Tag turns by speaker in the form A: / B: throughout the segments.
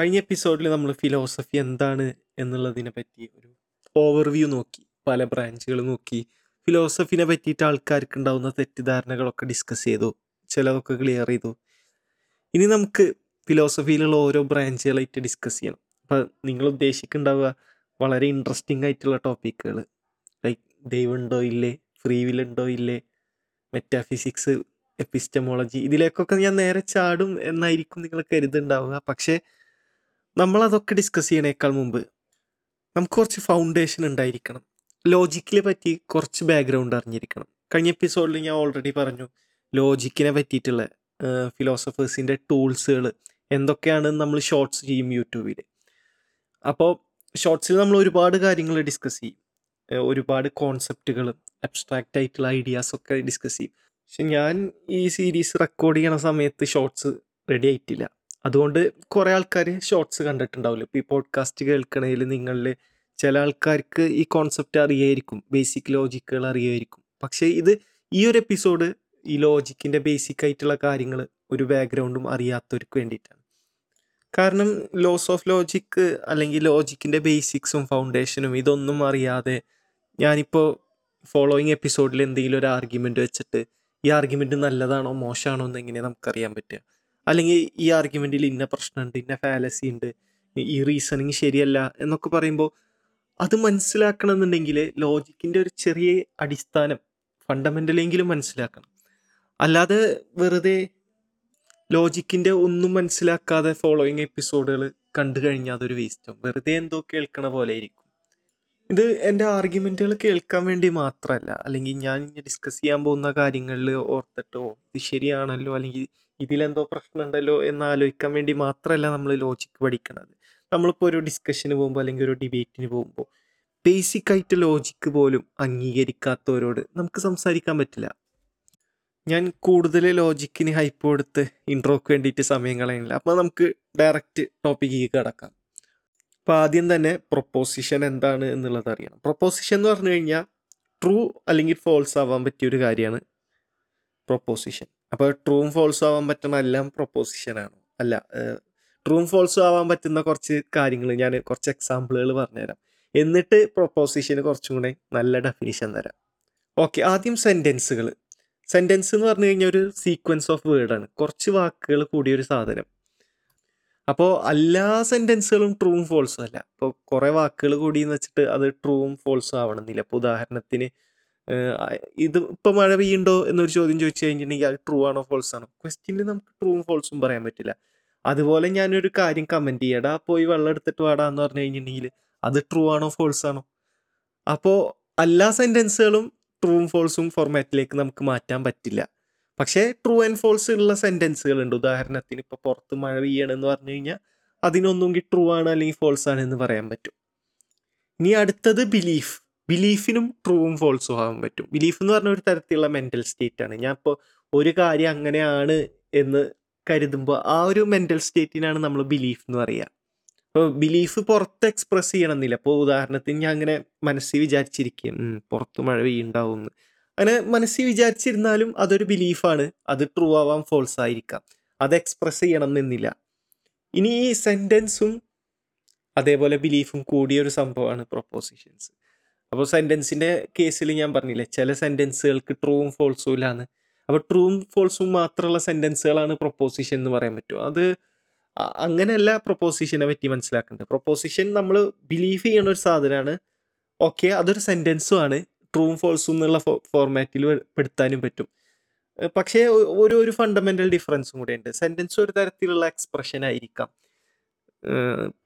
A: കഴിഞ്ഞ എപ്പിസോഡിൽ നമ്മൾ ഫിലോസഫി എന്താണ് എന്നുള്ളതിനെ പറ്റി ഒരു ഓവർവ്യൂ നോക്കി. പല ബ്രാഞ്ചുകൾ നോക്കി. ഫിലോസഫിനെ പറ്റിയിട്ട് ആൾക്കാർക്ക് ഉണ്ടാകുന്ന തെറ്റിദ്ധാരണകളൊക്കെ ഡിസ്കസ് ചെയ്തു. ചിലതൊക്കെ ക്ലിയർ ചെയ്തു. ഇനി നമുക്ക് ഫിലോസഫിയിലുള്ള ഓരോ ബ്രാഞ്ചുകളായിട്ട് ഡിസ്കസ് ചെയ്യണം. അപ്പം നിങ്ങൾ ഉദ്ദേശിക്കുന്നുണ്ടാവുക വളരെ ഇൻട്രസ്റ്റിംഗ് ആയിട്ടുള്ള ടോപ്പിക്കുകൾ ലൈക്ക് ദൈവമുണ്ടോ ഇല്ലേ? ഫ്രീ വിൽ ഉണ്ടോ ഇല്ലേ? മെറ്റാഫിസിക്സ് എപ്പിസ്റ്റമോളജി ഇതിലേക്കൊക്കെ ഞാൻ നേരെ ചാടും എന്നായിരിക്കും നിങ്ങൾ കരുതുന്നുണ്ടാവുക. പക്ഷേ നമ്മളതൊക്കെ ഡിസ്കസ് ചെയ്യണേക്കാൾ മുമ്പ് നമുക്ക് കുറച്ച് ഫൗണ്ടേഷൻ ഉണ്ടായിരിക്കണം. ലോജിക്കിനെ പറ്റി കുറച്ച് ബാക്ക്ഗ്രൗണ്ട് അറിഞ്ഞിരിക്കണം. കഴിഞ്ഞ എപ്പിസോഡിൽ ഞാൻ ഓൾറെഡി പറഞ്ഞു ലോജിക്കിനെ പറ്റിയിട്ടുള്ള ഫിലോസഫേഴ്സിന്റെ ടൂൾസുകൾ എന്തൊക്കെയാണ് നമ്മൾ ഷോർട്സ് ചെയ്യും യൂട്യൂബിൽ അപ്പോൾ ഷോർട്സിൽ നമ്മൾ ഒരുപാട് കാര്യങ്ങൾ ഡിസ്കസ് ചെയ്യും. ഒരുപാട് കോൺസെപ്റ്റുകൾ അബ്സ്ട്രാക്റ്റ് ആയിട്ടുള്ള ഐഡിയാസൊക്കെ ഡിസ്കസ് ചെയ്യും. പക്ഷെ ഞാൻ ഈ സീരീസ് റെക്കോർഡ് ചെയ്യണ സമയത്ത് ഷോർട്സ് റെഡി ആയിട്ടില്ല. അതുകൊണ്ട് കുറേ ആൾക്കാർ ഷോർട്സ് കണ്ടിട്ടുണ്ടാവില്ല? ഇപ്പോൾ ഈ പോഡ്കാസ്റ്റ് കേൾക്കണതിൽ നിങ്ങളിൽ ചില ആൾക്കാർക്ക് ഈ കോൺസെപ്റ്റ് അറിയായിരിക്കും ബേസിക് ലോജിക്കുകൾ അറിയായിരിക്കും. പക്ഷേ ഇത് ഈ ഒരു എപ്പിസോഡ് ഈ ലോജിക്കിന്റെ ബേസിക് ആയിട്ടുള്ള കാര്യങ്ങൾ ഒരു ബാക്ക്ഗ്രൗണ്ടും അറിയാത്തവർക്ക് വേണ്ടിയിട്ടാണ്. കാരണം ലോസ് ഓഫ് ലോജിക്ക് അല്ലെങ്കിൽ ലോജിക്കിന്റെ ബേസിക്സും ഫൗണ്ടേഷനും ഇതൊന്നും അറിയാതെ ഞാനിപ്പോൾ ഫോളോയിങ് എപ്പിസോഡിൽ എന്തെങ്കിലും ഒരു ആർഗ്യുമെന്റ് വെച്ചിട്ട് ഈ ആർഗ്യുമെന്റ് നല്ലതാണോ മോശമാണോ എന്ന് നമുക്കറിയാൻ പറ്റുക? അല്ലെങ്കിൽ ഈ ആർഗ്യുമെന്റിൽ ഇന്ന പ്രശ്നമുണ്ട് ഇന്ന ഫാലസി ഉണ്ട് ഈ റീസണിങ് ശരിയല്ല എന്നൊക്കെ പറയുമ്പോൾ അത് മനസ്സിലാക്കണമെന്നുണ്ടെങ്കിൽ ലോജിക്കിന്റെ ഒരു ചെറിയ അടിസ്ഥാനം ഫണ്ടമെന്റലെങ്കിലും മനസ്സിലാക്കണം. അല്ലാതെ വെറുതെ ലോജിക്കിന്റെ ഒന്നും മനസ്സിലാക്കാതെ ഫോളോയിങ് എപ്പിസോഡുകൾ കണ്ടു കഴിഞ്ഞാൽ അതൊരു വേസ്റ്റും വെറുതെ എന്തോ കേൾക്കണ പോലെ ആയിരിക്കും ഇത് എന്റെ ആർഗ്യുമെന്റുകൾ കേൾക്കാൻ വേണ്ടി മാത്രമല്ല അല്ലെങ്കിൽ ഞാൻ ഡിസ്കസ് ചെയ്യാൻ പോകുന്ന കാര്യങ്ങളിൽ ഓർത്തിട്ടോ ഇത് ശരിയാണല്ലോ അല്ലെങ്കിൽ ഇതിലെന്തോ പ്രശ്നമുണ്ടല്ലോ എന്ന് ആലോചിക്കാൻ വേണ്ടി മാത്രമല്ല നമ്മൾ ലോജിക്ക് പഠിക്കുന്നത് നമ്മളിപ്പോൾ ഒരു ഡിസ്കഷന് പോകുമ്പോൾ അല്ലെങ്കിൽ ഒരു ഡിബേറ്റിന് പോകുമ്പോൾ ബേസിക് ആയിട്ട് ലോജിക്ക് പോലും അംഗീകരിക്കാത്തവരോട് നമുക്ക് സംസാരിക്കാൻ പറ്റില്ല. ഞാൻ കൂടുതൽ ലോജിക്കിന് ഹൈപ്പ് കൊടുത്ത് ഇൻട്രോക്ക് വേണ്ടിയിട്ട് സമയം കളയുന്നില്ല അപ്പോൾ നമുക്ക് ഡയറക്റ്റ് ടോപ്പിക്കിലേക്ക് കിടക്കാം. അപ്പോൾ ആദ്യം തന്നെ പ്രൊപ്പോസിഷൻ എന്താണ് എന്നുള്ളത് അറിയണം. പ്രൊപ്പോസിഷൻ എന്ന് പറഞ്ഞു കഴിഞ്ഞാൽ ട്രൂ അല്ലെങ്കിൽ ഫോൾസ് ആവാൻ പറ്റിയ ഒരു കാര്യമാണ് പ്രൊപ്പോസിഷൻ അപ്പോൾ ട്രൂം ഫോൾസും ആവാൻ പറ്റുന്ന എല്ലാം പ്രൊപ്പോസിഷനാണ് അല്ല ട്രൂം ഫോൾസും ആവാൻ പറ്റുന്ന കുറച്ച് കാര്യങ്ങൾ ഞാൻ കുറച്ച് എക്സാമ്പിളുകൾ പറഞ്ഞുതരാം. എന്നിട്ട് പ്രൊപ്പോസിഷന് കുറച്ചും കൂടെ നല്ല ഡെഫിനിഷൻ തരാം. ഓക്കെ ആദ്യം സെന്റൻസുകൾ സെന്റൻസ് എന്ന് പറഞ്ഞു കഴിഞ്ഞാൽ ഒരു സീക്വൻസ് ഓഫ് വേർഡാണ് കുറച്ച് വാക്കുകൾ കൂടിയൊരു സാധനം. അപ്പോൾ എല്ലാ സെന്റൻസുകളും ട്രൂവും ഫോൾസും അല്ല. ഇപ്പോൾ കുറേ വാക്കുകൾ കൂടി എന്ന് വെച്ചിട്ട് അത് ട്രൂവും ഫോൾസും ആവണമെന്നില്ല അപ്പോൾ ഉദാഹരണത്തിന് ഇത് ഇപ്പം മഴ പെയ്യുണ്ടോ എന്നൊരു ചോദ്യം ചോദിച്ചു കഴിഞ്ഞിട്ടുണ്ടെങ്കിൽ അത് ട്രൂ ആണോ ഫോൾസ് ആണോ? ക്വസ്റ്റ്യനിൽ നമുക്ക് ട്രൂവും ഫോൾസും പറയാൻ പറ്റില്ല. അതുപോലെ ഞാനൊരു കാര്യം കമന്റ് ചെയ്യടാ. പോയി വെള്ളം എടുത്തിട്ട് വാടാ എന്ന് പറഞ്ഞു കഴിഞ്ഞിട്ടുണ്ടെങ്കിൽ അത് ട്രൂ ആണോ ഫോൾസ് ആണോ? അപ്പോൾ എല്ലാ സെന്റൻസുകളും ട്രൂവും ഫോൾസും ഫോർമാറ്റിലേക്ക് നമുക്ക് മാറ്റാൻ പറ്റില്ല. പക്ഷേ ട്രൂ ആൻഡ് ഫോൾസ് ഉള്ള സെന്റൻസുകൾ ഉണ്ട് ഉദാഹരണത്തിന് ഇപ്പോൾ പുറത്ത് മഴ പെയ്യണമെന്ന് പറഞ്ഞു കഴിഞ്ഞാൽ അതിനൊന്നുകിൽ ട്രൂ ആണ് അല്ലെങ്കിൽ ഫോൾസ് ആണ് എന്ന് പറയാൻ പറ്റും. ഇനി അടുത്തത് ബിലീഫ് ബിലീഫിനും ട്രൂവും ഫോൾസും ആകാൻ പറ്റും. ബിലീഫ് എന്ന് പറഞ്ഞ ഒരു തരത്തിലുള്ള മെന്റൽ സ്റ്റേറ്റ് ആണ്. ഞാൻ ഇപ്പോൾ ഒരു കാര്യം അങ്ങനെയാണ് എന്ന് കരുതുമ്പോൾ ആ ഒരു മെന്റൽ സ്റ്റേറ്റിനാണ് നമ്മൾ ബിലീഫ് എന്ന് പറയുക അപ്പോൾ ബിലീഫ് പുറത്ത് എക്സ്പ്രസ് ചെയ്യണമെന്നില്ല. ഇപ്പോൾ ഉദാഹരണത്തിന് ഞാൻ അങ്ങനെ മനസ്സിൽ വിചാരിച്ചിരിക്കും "ഉം, പുറത്ത് മഴ പെയ്യുണ്ടാവും അങ്ങനെ മനസ്സിൽ വിചാരിച്ചിരുന്നാലും അതൊരു ബിലീഫാണ് അത് ട്രൂ ആവാം ഫോൾസ് ആയിരിക്കാം. അത് എക്സ്പ്രസ് ചെയ്യണം എന്നില്ല ഇനി ഈ സെന്റൻസും അതേപോലെ ബിലീഫും കൂടിയൊരു സംഭവമാണ് പ്രൊപ്പോസിഷൻസ് അപ്പോൾ സെന്റൻസിന്റെ കേസിൽ ഞാൻ പറഞ്ഞില്ലേ ചില സെന്റൻസുകൾക്ക് ട്രൂവും ഫോൾസും ഇല്ലാന്ന്. അപ്പോൾ ട്രൂവും ഫോൾസും മാത്രമുള്ള സെന്റൻസുകളാണ് പ്രൊപ്പോസിഷൻ എന്ന് പറയാൻ പറ്റും അത് അങ്ങനെയല്ല പ്രൊപ്പോസിഷനെ പറ്റി മനസ്സിലാക്കേണ്ടത്. പ്രൊപ്പോസിഷൻ നമ്മൾ ബിലീവ് ചെയ്യുന്ന ഒരു സാധനമാണ്. ഓക്കെ അതൊരു സെന്റൻസും ആണ് ട്രൂവും ഫോൾസും എന്നുള്ള ഫോർമാറ്റിൽ പെടുത്താനും പറ്റും. പക്ഷേ ഒരു ഒരു ഫണ്ടമെന്റൽ ഡിഫറൻസും കൂടെ ഉണ്ട്. സെന്റൻസ് ഒരു തരത്തിലുള്ള എക്സ്പ്രഷൻ ആയിരിക്കാം.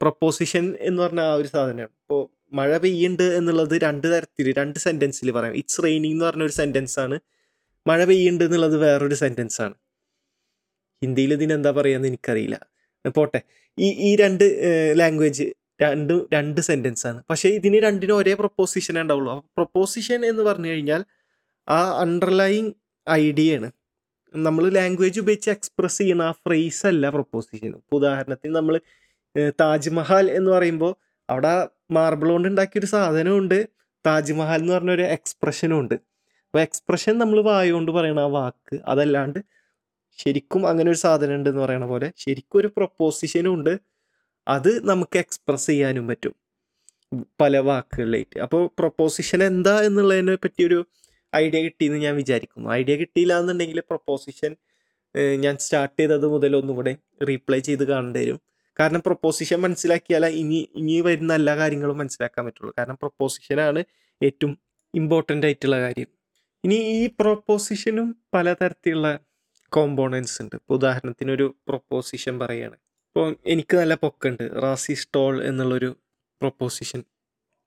A: പ്രൊപ്പോസിഷൻ എന്ന് പറഞ്ഞ ആ ഒരു സാധനമാണ്. ഇപ്പോൾ മഴ പെയ്യുന്നുണ്ട് എന്നുള്ളത് രണ്ട് തരത്തിൽ രണ്ട് സെന്റൻസിൽ പറയാം. ഇറ്റ്സ് റെയിനിങ് എന്ന് പറഞ്ഞ ഒരു സെന്റൻസ് ആണ് മഴ പെയ്യുന്നുണ്ട് എന്നുള്ളത് വേറൊരു സെന്റൻസ് ആണ് ഹിന്ദിയിൽ ഇതിനെന്താ പറയുക എനിക്കറിയില്ല. പോട്ടെ. ഈ ഈ രണ്ട് ലാംഗ്വേജ് രണ്ട് രണ്ട് സെന്റൻസ് ആണ് പക്ഷേ ഇതിന് രണ്ടിനും ഒരേ പ്രൊപ്പോസിഷനേ ഉണ്ടാവുള്ളൂ. അപ്പോൾ പ്രൊപ്പോസിഷൻ എന്ന് പറഞ്ഞു കഴിഞ്ഞാൽ ആ അണ്ടർലൈങ് ഐഡിയയാണ് നമ്മൾ ലാംഗ്വേജ് ഉപയോഗിച്ച് എക്സ്പ്രസ് ചെയ്യുന്ന ആ ഫ്രേസ് അല്ല പ്രൊപ്പോസിഷൻ ഉദാഹരണത്തിന് നമ്മൾ താജ്മഹൽ എന്ന് പറയുമ്പോൾ അവിടെ മാർബിൾ കൊണ്ട് ഉണ്ടാക്കിയൊരു സാധനമുണ്ട്. താജ്മഹൽ എന്ന് പറഞ്ഞൊരു എക്സ്പ്രഷനും ഉണ്ട്. അപ്പോൾ എക്സ്പ്രഷൻ നമ്മൾ വായുകൊണ്ട് പറയണ ആ വാക്ക് അതല്ലാണ്ട് ശരിക്കും അങ്ങനെ ഒരു സാധനം ഉണ്ട് എന്ന് പറയണ പോലെ ശരിക്കും ഒരു പ്രൊപ്പോസിഷനും ഉണ്ട്. അത് നമുക്ക് എക്സ്പ്രസ് ചെയ്യാനും പറ്റും. പല വാക്കുകളിലായിട്ട്. അപ്പോൾ പ്രൊപ്പോസിഷൻ എന്താ എന്നുള്ളതിനെ പറ്റിയൊരു ഐഡിയ കിട്ടിയെന്ന് ഞാൻ വിചാരിക്കുന്നു. ഐഡിയ കിട്ടിയില്ല എന്നുണ്ടെങ്കിൽ പ്രൊപ്പോസിഷൻ ഞാൻ സ്റ്റാർട്ട് ചെയ്തത് മുതൽ ഒന്നുകൂടെ റീപ്ലൈ ചെയ്ത് കാണേണ്ടി വരും. കാരണം പ്രൊപ്പോസിഷൻ മനസ്സിലാക്കിയാലേ ഇനി ഇനി വരുന്ന എല്ലാ കാര്യങ്ങളും മനസ്സിലാക്കാൻ പറ്റുള്ളൂ. കാരണം പ്രൊപ്പോസിഷനാണ് ഏറ്റവും ഇമ്പോർട്ടന്റ് ആയിട്ടുള്ള കാര്യം. ഇനി ഈ പ്രൊപ്പോസിഷനും പലതരത്തിലുള്ള കോമ്പോണൻസ് ഉണ്ട്. ഇപ്പോൾ ഉദാഹരണത്തിന് ഒരു പ്രൊപ്പോസിഷൻ പറയുകയാണ് ഇപ്പോൾ എനിക്ക് നല്ല പൊക്കുണ്ട്. റാസി സ്റ്റോൾ എന്നുള്ളൊരു പ്രൊപ്പോസിഷൻ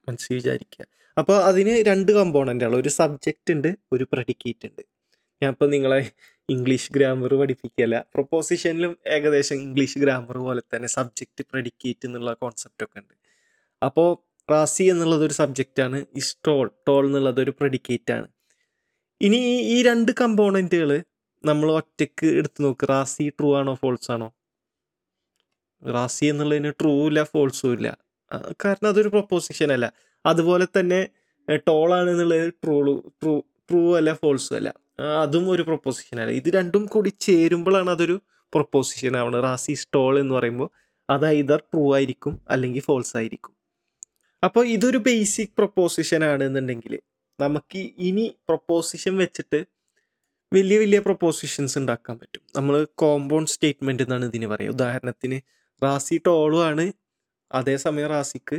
A: മനസ്സിൽ വിചാരിക്കുക അപ്പോൾ അതിന് രണ്ട് കമ്പോണന്റാണ് ഒരു സബ്ജക്റ്റ് ഉണ്ട് ഒരു പ്രഡിക്കേറ്റ് ഉണ്ട്. ഞാൻ ഇപ്പോൾ നിങ്ങളെ ഇംഗ്ലീഷ് ഗ്രാമർ പഠിപ്പിക്കുകയല്ല പ്രൊപ്പോസിഷനിലും ഏകദേശം ഇംഗ്ലീഷ് ഗ്രാമർ പോലെ തന്നെ സബ്ജക്റ്റ് പ്രെഡിക്കേറ്റ് എന്നുള്ള കോൺസെപ്റ്റ് ഒക്കെ ഉണ്ട്. അപ്പോൾ റാസി എന്നുള്ളത് ഒരു സബ്ജക്റ്റാണ് ഈ സ്റ്റോൾ ടോൾ എന്നുള്ളത് ഒരു ആണ്. ഇനി ഈ രണ്ട് കമ്പോണന്റുകൾ നമ്മൾ ഒറ്റയ്ക്ക് എടുത്തു നോക്ക്. റാസി ട്രൂ ആണോ ഫോൾസ് ആണോ? റാസി എന്നുള്ളതിന് ട്രൂ ഇല്ല ഫോൾസും ഇല്ല. കാരണം അതൊരു പ്രൊപ്പോസിഷൻ അല്ല. അതുപോലെ തന്നെ എന്നുള്ളത് ട്രൂ ട്രൂ ട്രൂ അല്ല ഫോൾസും അല്ല. അതും ഒരു പ്രൊപ്പോസിഷൻ അല്ല ഇത് രണ്ടും കൂടി ചേരുമ്പോഴാണ് അതൊരു പ്രൊപ്പോസിഷൻ ആവുന്നത് റാസി സ്റ്റോൾ എന്ന് പറയുമ്പോൾ അത് ഐതർ ട്രൂ ആയിരിക്കും അല്ലെങ്കിൽ ഫോൾസ് ആയിരിക്കും. അപ്പോൾ ഇതൊരു ബേസിക് പ്രൊപ്പോസിഷൻ ആണെന്നുണ്ടെങ്കിൽ നമുക്ക് ഇനി പ്രൊപ്പോസിഷൻ വെച്ചിട്ട് വലിയ വലിയ പ്രൊപ്പോസിഷൻസ് ഉണ്ടാക്കാൻ പറ്റും. നമ്മൾ കോമ്പൗണ്ട് സ്റ്റേറ്റ്മെന്റ് എന്നാണ് ഇതിന് പറയുക. ഉദാഹരണത്തിന് റാസി ടോളും ആണ്. അതേസമയം റാസിക്ക്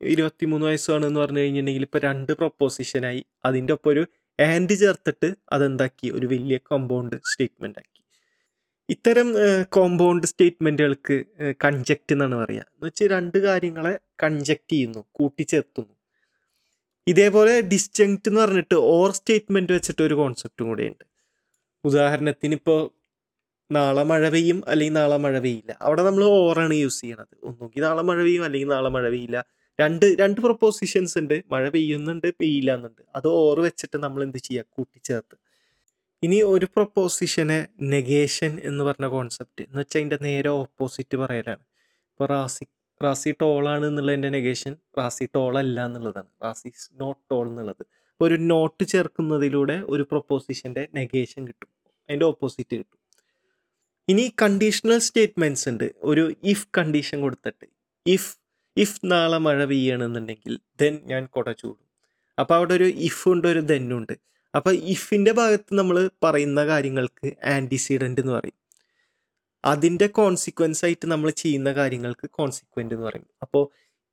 A: ഇരുപത്തിമൂന്ന് വയസ്സാണ് എന്ന് പറഞ്ഞു കഴിഞ്ഞിട്ടുണ്ടെങ്കിൽ ഇപ്പോൾ രണ്ട് പ്രൊപ്പോസിഷനായി അതിന്റെ ഒപ്പം ഒരു ആൻഡ് ചേർത്തിട്ട് അതെന്താക്കി? ഒരു വലിയ കോമ്പൗണ്ട് സ്റ്റേറ്റ്മെന്റ് ആക്കി. ഇത്തരം കോമ്പൗണ്ട് സ്റ്റേറ്റ്മെന്റുകൾക്ക് കൺജക്റ്റ് എന്നാണ് പറയുക എന്ന് വെച്ചാൽ രണ്ട് കാര്യങ്ങളെ കൺജക്റ്റ് ചെയ്യുന്നു കൂട്ടിച്ചേർത്തുന്നു. ഇതേപോലെ ഡിസ്ജങ്ക്റ്റ് എന്ന് പറഞ്ഞിട്ട് ഓർ സ്റ്റേറ്റ്മെന്റ് വെച്ചിട്ട് ഒരു കോൺസെപ്റ്റും കൂടെയുണ്ട്. ഉദാഹരണത്തിന് ഇപ്പോൾ നാളെ മഴ പെയ്യും അല്ലെങ്കിൽ നാളെ മഴ പെയ്യില്ല. അവിടെ നമ്മൾ ഓറാണ് യൂസ് ചെയ്യണത്. ഒന്നുകിൽ നാളെ മഴ പെയ്യും അല്ലെങ്കിൽ നാളെ മഴ പെയ്യില്ല. രണ്ട് രണ്ട് പ്രൊപ്പോസിഷൻസ് ഉണ്ട്. മഴ പെയ്യുന്നുണ്ട് പെയ്യില്ല എന്നുണ്ട്. അത് ഓർ വെച്ചിട്ട് നമ്മൾ എന്ത് ചെയ്യുക കൂട്ടിച്ചേർത്ത്. ഇനി ഒരു പ്രൊപ്പോസിഷനെ നെഗേഷൻ എന്ന് പറഞ്ഞ കോൺസെപ്റ്റ് എന്ന് വെച്ചാൽ അതിന്റെ നേരെ ഓപ്പോസിറ്റ് പറയലാണ്. ഇപ്പോൾ റാസി റാസി ടോളാണ് എന്നുള്ളതിന്റെ നെഗേഷൻ റാസി ടോൾ അല്ല എന്നുള്ളതാണ്. റാസി നോട്ട് ടോൾ എന്നുള്ളത്. അപ്പോൾ ഒരു നോട്ട് ചേർക്കുന്നതിലൂടെ ഒരു പ്രൊപ്പോസിഷന്റെ നെഗേഷൻ കിട്ടും. അതിന്റെ ഓപ്പോസിറ്റ് കിട്ടും. ഇനി കണ്ടീഷണൽ സ്റ്റേറ്റ്മെന്റ്സ് ഉണ്ട്. ഒരു ഇഫ് കണ്ടീഷൻ കൊടുത്തിട്ട്. ഇഫ് ഇഫ് നാളെ മഴ പെയ്യണമെന്നുണ്ടെങ്കിൽ ദെൻ ഞാൻ കുട ചൂടും. അപ്പോൾ അവിടെ ഒരു ഇഫ് ഉണ്ട് ഒരു then ഉണ്ട്. അപ്പോൾ ഇഫിന്റെ ഭാഗത്ത് നമ്മൾ പറയുന്ന കാര്യങ്ങൾക്ക് ആന്റിസിഡന്റ് എന്ന് പറയും. അതിന്റെ കോൺസിക്വൻസ് ആയിട്ട് നമ്മൾ ചെയ്യുന്ന കാര്യങ്ങൾക്ക് കോൺസിക്വന്റ് എന്ന് പറയും. അപ്പോൾ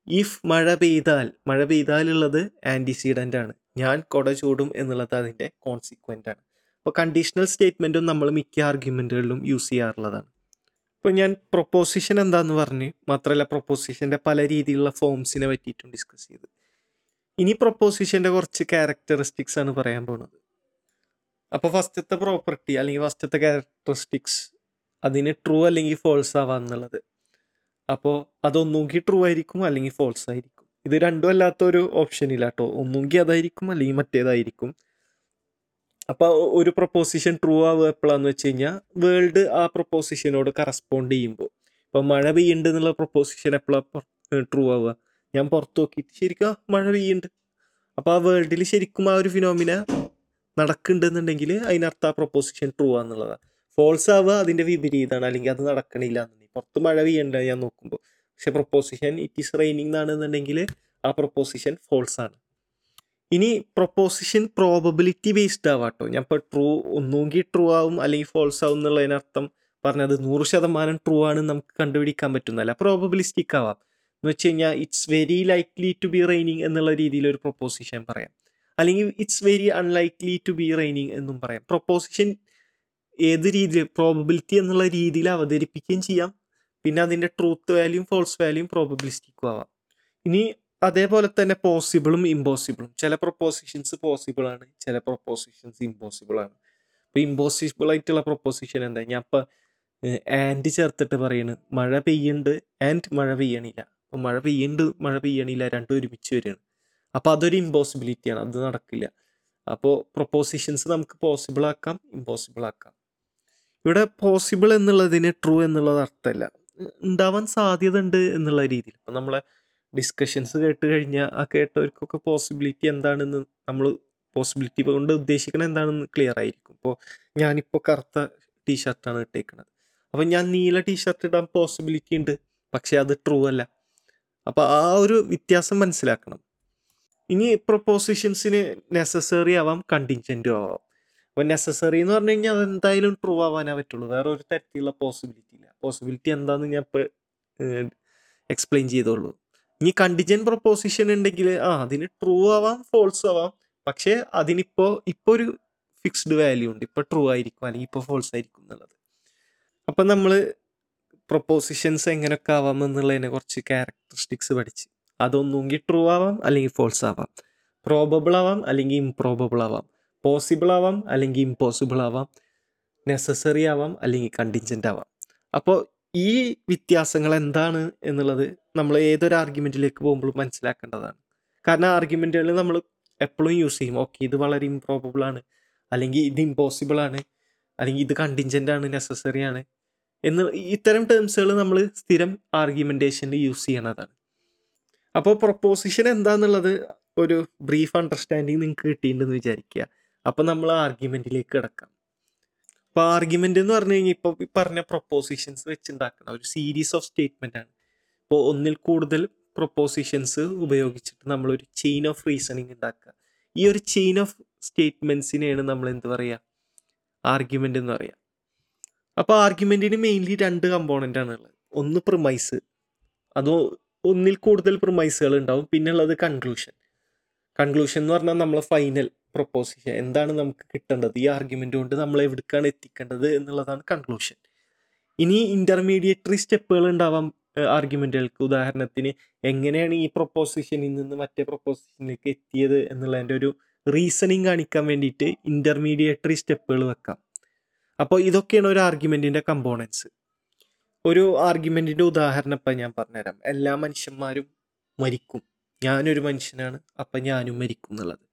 A: ഇഫ് മഴ പെയ്താൽ മഴ പെയ്താലുള്ളത് ആന്റിസിഡന്റ് ആണ്. ഞാൻ കുട ചൂടും എന്നുള്ളത് അതിന്റെ കോൺസിക്വന്റ് ആണ്. അപ്പോൾ കണ്ടീഷണൽ സ്റ്റേറ്റ്മെന്റും നമ്മൾ മിക്ക ആർഗ്യുമെന്റുകളിലും യൂസ് ചെയ്യാറുള്ളതാണ്. ഇപ്പോൾ ഞാൻ പ്രൊപ്പോസിഷൻ എന്താന്ന് പറഞ്ഞ് മാത്രമല്ല പ്രൊപ്പോസിഷന്റെ പല രീതിയിലുള്ള ഫോംസിനെ പറ്റിയിട്ടും ഡിസ്കസ് ചെയ്ത്. ഇനി പ്രൊപ്പോസിഷന്റെ കുറച്ച് ക്യാരക്ടറിസ്റ്റിക്സ് ആണ് പറയാൻ പോണത്. അപ്പോൾ ഫസ്റ്റത്തെ പ്രോപ്പർട്ടി അല്ലെങ്കിൽ ഫസ്റ്റത്തെ ക്യാരക്ടറിസ്റ്റിക്സ് അതിന് ട്രൂ അല്ലെങ്കിൽ ഫോൾസ് ആവാന്നുള്ളത്. അപ്പോൾ അതൊന്നുകിൽ ട്രൂ ആയിരിക്കും അല്ലെങ്കിൽ ഫോൾസ് ആയിരിക്കും. ഇത് രണ്ടും അല്ലാത്തൊരു ഓപ്ഷൻ ഓപ്ഷനില്ല കേട്ടോ ഒന്നുകിൽ അതായിരിക്കും അല്ലെങ്കിൽ മറ്റേതായിരിക്കും. അപ്പോൾ ഒരു പ്രൊപ്പോസിഷൻ ട്രൂ ആവുക എപ്പോഴാന്ന് വെച്ച് കഴിഞ്ഞാൽ വേൾഡ് ആ പ്രൊപ്പോസിഷനോട് കറസ്പോണ്ട് ചെയ്യുമ്പോൾ ഇപ്പൊ മഴ പെയ്യുന്നുണ്ട് എന്നുള്ള പ്രൊപ്പോസിഷൻ എപ്പോഴാണ് ട്രൂ ആവുക? ഞാൻ പുറത്ത് നോക്കിയിട്ട് ശരിക്കും മഴ പെയ്യുന്നുണ്ട് അപ്പോൾ ആ വേൾഡിൽ ശരിക്കും ആ ഒരു ഫിനോമിന നടക്കുന്നുണ്ടെന്നുണ്ടെങ്കിൽ അതിനർത്ഥം ആ പ്രൊപ്പോസിഷൻ ട്രൂ ആന്നുള്ളതാണ് ഫോൾസ് ആവുക അതിന്റെ വിപരീതമാണ് അല്ലെങ്കിൽ അത് നടക്കണില്ല എന്നുണ്ടെങ്കിൽ. പുറത്ത് മഴ പെയ്യണ്ട ഞാൻ നോക്കുമ്പോൾ പക്ഷെ പ്രൊപ്പോസിഷൻ ഇറ്റ് ഈസ് റെയിനിങ് എന്നാണെന്നുണ്ടെങ്കിൽ ആ പ്രൊപ്പോസിഷൻ ഫോൾസ് ആണ്. ഇനി പ്രൊപ്പോസിഷൻ പ്രോബബിലിറ്റി ബേസ്ഡ് ആവാട്ടോ. ഞാൻ ഇപ്പോൾ ട്രൂ ഒന്നുകിൽ ട്രൂ ആവും അല്ലെങ്കിൽ ഫോൾസ് ആവും എന്നുള്ളതിനർത്ഥം പറഞ്ഞത് നൂറ് ശതമാനം ട്രൂ ആണ് നമുക്ക് കണ്ടുപിടിക്കാൻ പറ്റുന്നല്ല പ്രോബബിലിസ്റ്റിക് ആവാം. എന്ന് വെച്ച് കഴിഞ്ഞാൽ it's very likely to be raining എന്നുള്ള രീതിയിൽ ഒരു പ്രൊപ്പോസിഷൻ പറയാം. അല്ലെങ്കിൽ it's very unlikely to be raining എന്നും പറയാം. പ്രൊപ്പോസിഷൻ ഏത് രീതിയിൽ പ്രോബബിലിറ്റി എന്നുള്ള രീതിയിൽ അവതരിപ്പിക്കുകയും ചെയ്യാം. പിന്നെ അതിന്റെ ട്രൂത്ത് വാല്യൂം ഫോൾസ് വാല്യൂം പ്രോബബിലിസ്റ്റിക്കും ആവാം. ഇനി അതേപോലെ തന്നെ പോസിബിളും ഇമ്പോസിബിളും ചില പ്രൊപ്പോസിഷൻസ് പോസിബിൾ ആണ് ചില പ്രൊപ്പോസിഷൻസ് ഇമ്പോസിബിൾ ആണ്. അപ്പോൾ ഇമ്പോസിബിൾ ആയിട്ടുള്ള പ്രൊപ്പോസിഷൻ എന്താ? ഞാൻ ഇപ്പം ആൻഡ് ചേർത്തിട്ട് പറയുന്നത് മഴ പെയ്യുന്നുണ്ട് ആൻഡ് മഴ പെയ്യണില്ല. അപ്പോൾ മഴ പെയ്യുന്നുണ്ട് മഴ പെയ്യണില്ല രണ്ടും ഒരുമിച്ച് വരികയാണ് അപ്പോൾ അതൊരു ഇമ്പോസിബിലിറ്റിയാണ് അത് നടക്കില്ല. അപ്പോൾ പ്രൊപ്പോസിഷൻസ് നമുക്ക് പോസിബിൾ ആക്കാം ഇമ്പോസിബിൾ ആക്കാം. ഇവിടെ പോസിബിൾ എന്നുള്ളതിന് ട്രൂ എന്നുള്ളത് അർത്ഥമല്ല ഉണ്ടാവാൻ സാധ്യത ഉണ്ട് എന്നുള്ള രീതിയിൽ. ഇപ്പം നമ്മളെ ഡിസ്കഷൻസ് കേട്ട് കഴിഞ്ഞാൽ ആ കേട്ടവർക്കൊക്കെ പോസിബിലിറ്റി എന്താണെന്ന് നമ്മൾ പോസിബിലിറ്റി കൊണ്ട് ഉദ്ദേശിക്കുന്നത് എന്താണെന്ന് ക്ലിയർ ആയിരിക്കും. ഇപ്പോൾ ഞാനിപ്പോൾ കറുത്ത ടീഷർട്ടാണ് ഇട്ടേക്കുന്നത് അപ്പം ഞാൻ നീല ടീഷർട്ട് ഇടാൻ പോസിബിലിറ്റി ഉണ്ട്. പക്ഷേ അത് ട്രൂ അല്ല. അപ്പോൾ ആ ഒരു വ്യത്യാസം മനസ്സിലാക്കണം. ഇനി പ്രൊപ്പോസിഷൻസിന് നെസസറി ആവാം കണ്ടിൻജന്റും ആവാം. അപ്പോൾ നെസസറി എന്ന് പറഞ്ഞു കഴിഞ്ഞാൽ അത് എന്തായാലും ട്രൂ ആവാനേ പറ്റുള്ളൂ. വേറെ ഒരു തരത്തിലുള്ള പോസിബിലിറ്റി ഇല്ല. പോസിബിലിറ്റി എന്താണെന്ന് ഞാൻ ഇപ്പോൾ എക്സ്പ്ലെയിൻ ചെയ്തോളൂ. ഇനി കണ്ടിജൻ പ്രൊപ്പോസിഷൻ ഉണ്ടെങ്കിൽ ആ അതിന് ട്രൂ ആവാം ഫോൾസ് ആവാം. പക്ഷേ അതിനിപ്പോൾ ഇപ്പോൾ ഒരു ഫിക്സ്ഡ് വാല്യൂ ഉണ്ട്. ഇപ്പോൾ ട്രൂ ആയിരിക്കും അല്ലെങ്കിൽ ഇപ്പോൾ ഫോൾസ് ആയിരിക്കും എന്നുള്ളത്. അപ്പം നമ്മൾ പ്രൊപ്പോസിഷൻസ് എങ്ങനെയൊക്കെ ആവാം എന്നുള്ളതിനെ കുറച്ച് ക്യാരക്ടറിസ്റ്റിക്സ് പഠിച്ച്. അതൊന്നുകിൽ ട്രൂ ആവാം അല്ലെങ്കിൽ ഫോൾസ് ആവാം. പ്രോബബിൾ ആവാം അല്ലെങ്കിൽ ഇംപ്രോബബിൾ ആവാം. പോസിബിൾ ആവാം അല്ലെങ്കിൽ ഇമ്പോസിബിൾ ആവാം. നെസസറി ആവാം അല്ലെങ്കിൽ കണ്ടിൻജന്റ് ആവാം. അപ്പോൾ ഈ വ്യത്യാസങ്ങൾ എന്താണ് എന്നുള്ളത് നമ്മൾ ഏതൊരു ആർഗ്യുമെന്റിലേക്ക് പോകുമ്പോഴും മനസ്സിലാക്കേണ്ടതാണ്. കാരണം ആർഗ്യുമെന്റുകൾ നമ്മൾ എപ്പോഴും യൂസ് ചെയ്യും. ഓക്കെ ഇത് വളരെ ഇംപ്രോബബിൾ ആണ്. അല്ലെങ്കിൽ ഇത് ഇമ്പോസിബിൾ ആണ്. അല്ലെങ്കിൽ ഇത് കണ്ടിൻജന്റ് ആണ് നെസസറി ആണ്. എന്ന് ഇത്തരം ടേംസുകൾ നമ്മൾ സ്ഥിരം ആർഗ്യുമെന്റേഷനിൽ യൂസ് ചെയ്യണതാണ്. അപ്പോൾ പ്രൊപ്പോസിഷൻ എന്താന്നുള്ളത് ഒരു ബ്രീഫ് അണ്ടർസ്റ്റാൻഡിങ് നിങ്ങൾക്ക് കിട്ടിയിട്ടുണ്ടെന്ന് വിചാരിക്കുക. അപ്പോൾ നമ്മൾ ആർഗ്യുമെന്റിലേക്ക് കിടക്കാം. അപ്പോൾ ആർഗ്യുമെന്റ് എന്ന് പറഞ്ഞു കഴിഞ്ഞാൽ ഇപ്പൊ പറഞ്ഞ പ്രൊപ്പോസിഷൻസ് വെച്ചുണ്ടാക്കുന്ന ഒരു സീരീസ് ഓഫ് സ്റ്റേറ്റ്മെന്റ് ആണ്. ഇപ്പോൾ ഒന്നിൽ കൂടുതൽ പ്രൊപ്പോസിഷൻസ് ഉപയോഗിച്ചിട്ട് നമ്മൾ ഒരു ചെയിൻ ഓഫ് റീസണിങ് ഉണ്ടാക്കുക ഈ ഒരു ചെയിൻ ഓഫ് സ്റ്റേറ്റ്മെന്റ്സിനെയാണ് നമ്മൾ എന്ത് പറയുക ആർഗ്യുമെന്റ് എന്ന് പറയുക അപ്പോൾ ആർഗ്യുമെന്റിന് മെയിൻലി രണ്ട് കമ്പോണന്റ് ആണ് ഉള്ളത്. ഒന്ന് പ്രിമൈസ് അതോ ഒന്നിൽ കൂടുതൽ പ്രിമൈസുകൾ ഉണ്ടാവും പിന്നെ ഉള്ളത് കൺക്ലൂഷൻ കൺക്ലൂഷൻ എന്ന് പറഞ്ഞാൽ നമ്മൾ ഫൈനൽ പ്രൊപ്പോസിഷൻ എന്താണ് നമുക്ക് കിട്ടേണ്ടത്? ഈ ആർഗ്യുമെന്റ് കൊണ്ട് നമ്മൾ എവിടേക്കാണ് എത്തിക്കേണ്ടത് എന്നുള്ളതാണ് കൺക്ലൂഷൻ ഇനി ഇന്റർമീഡിയറ്ററി സ്റ്റെപ്പുകൾ ഉണ്ടാവാം ആർഗ്യുമെന്റുകൾക്ക് ഉദാഹരണത്തിന് എങ്ങനെയാണ് ഈ പ്രൊപ്പോസിഷനിൽ നിന്ന് മറ്റേ പ്രൊപ്പോസിഷനിലേക്ക് എത്തിയത് എന്നുള്ളതിന്റെ ഒരു റീസണിങ് കാണിക്കാൻ വേണ്ടിയിട്ട് ഇന്റർമീഡിയറ്ററി സ്റ്റെപ്പുകൾ വെക്കാം. അപ്പോൾ ഇതൊക്കെയാണ് ഒരു ആർഗ്യുമെന്റിന്റെ കമ്പോണൻസ് ഒരു ആർഗ്യുമെന്റിന്റെ ഉദാഹരണം ഇപ്പം ഞാൻ പറഞ്ഞുതരാം. എല്ലാ മനുഷ്യന്മാരും മരിക്കും. ഞാനൊരു മനുഷ്യനാണ് അപ്പം ഞാനും മരിക്കും എന്നുള്ളത്.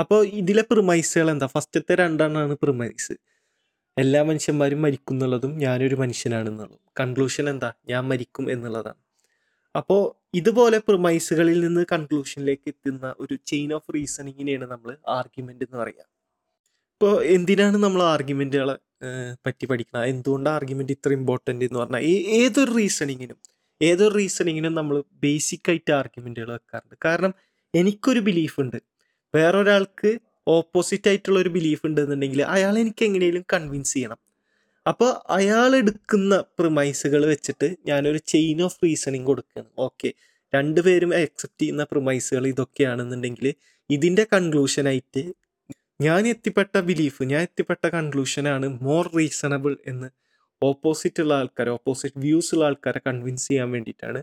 A: അപ്പോൾ ഇതിലെ പ്രിമൈസുകൾ എന്താ? ഫസ്റ്റത്തെ രണ്ടെണ്ണമാണ് പ്രിമൈസ് എല്ലാ മനുഷ്യന്മാരും മരിക്കും എന്നുള്ളതും ഞാനൊരു മനുഷ്യനാണെന്നുള്ളതും കൺക്ലൂഷൻ എന്താ? ഞാൻ മരിക്കും എന്നുള്ളതാണ്. അപ്പോൾ ഇതുപോലെ പ്രിമൈസുകളിൽ നിന്ന് കൺക്ലൂഷനിലേക്ക് എത്തുന്ന ഒരു ചെയിൻ ഓഫ് റീസണിങ്ങിനെയാണ് നമ്മൾ ആർഗ്യുമെന്റ് എന്ന് പറയുക ഇപ്പോൾ എന്തിനാണ് നമ്മൾ ആർഗ്യുമെന്റുകളെ പറ്റി പഠിക്കണം എന്തുകൊണ്ട് ആർഗ്യുമെന്റ് ഇത്ര ഇമ്പോർട്ടന്റ് എന്ന് പറഞ്ഞാൽ ഏതൊരു റീസണിങ്ങിനും ഏതൊരു റീസണിങ്ങിനും നമ്മൾ ബേസിക് ആയിട്ട് ആർഗ്യുമെന്റുകൾ വെക്കാറുണ്ട്. കാരണം എനിക്കൊരു ബിലീഫ് ഉണ്ട്. വേറൊരാൾക്ക് ഓപ്പോസിറ്റ് ആയിട്ടുള്ള ഒരു ബിലീഫ് ഉണ്ടെന്നുണ്ടെങ്കിൽ അയാൾ എനിക്ക് എങ്ങനെയും കൺവിൻസ് ചെയ്യണം. അപ്പോൾ അയാൾ എടുക്കുന്ന പ്രിമൈസുകൾ വെച്ചിട്ട് ഞാനൊരു ചെയിൻ ഓഫ് റീസണിങ് കൊടുക്കുകയാണ്. ഓക്കെ രണ്ടുപേരും അക്സെപ്റ്റ് ചെയ്യുന്ന പ്രിമൈസുകൾ ഇതൊക്കെയാണെന്നുണ്ടെങ്കിൽ ഇതിന്റെ കൺക്ലൂഷനായിട്ട് ഞാൻ എത്തിപ്പെട്ട ബിലീഫ് ഞാൻ എത്തിപ്പെട്ട കൺക്ലൂഷനാണ് മോർ റീസണബിൾ എന്ന് ഓപ്പോസിറ്റ് ഉള്ള ആൾക്കാരെ ഓപ്പോസിറ്റ് വ്യൂസ് ഉള്ള ആൾക്കാരെ കൺവിൻസ് ചെയ്യാൻ വേണ്ടിയിട്ടാണ്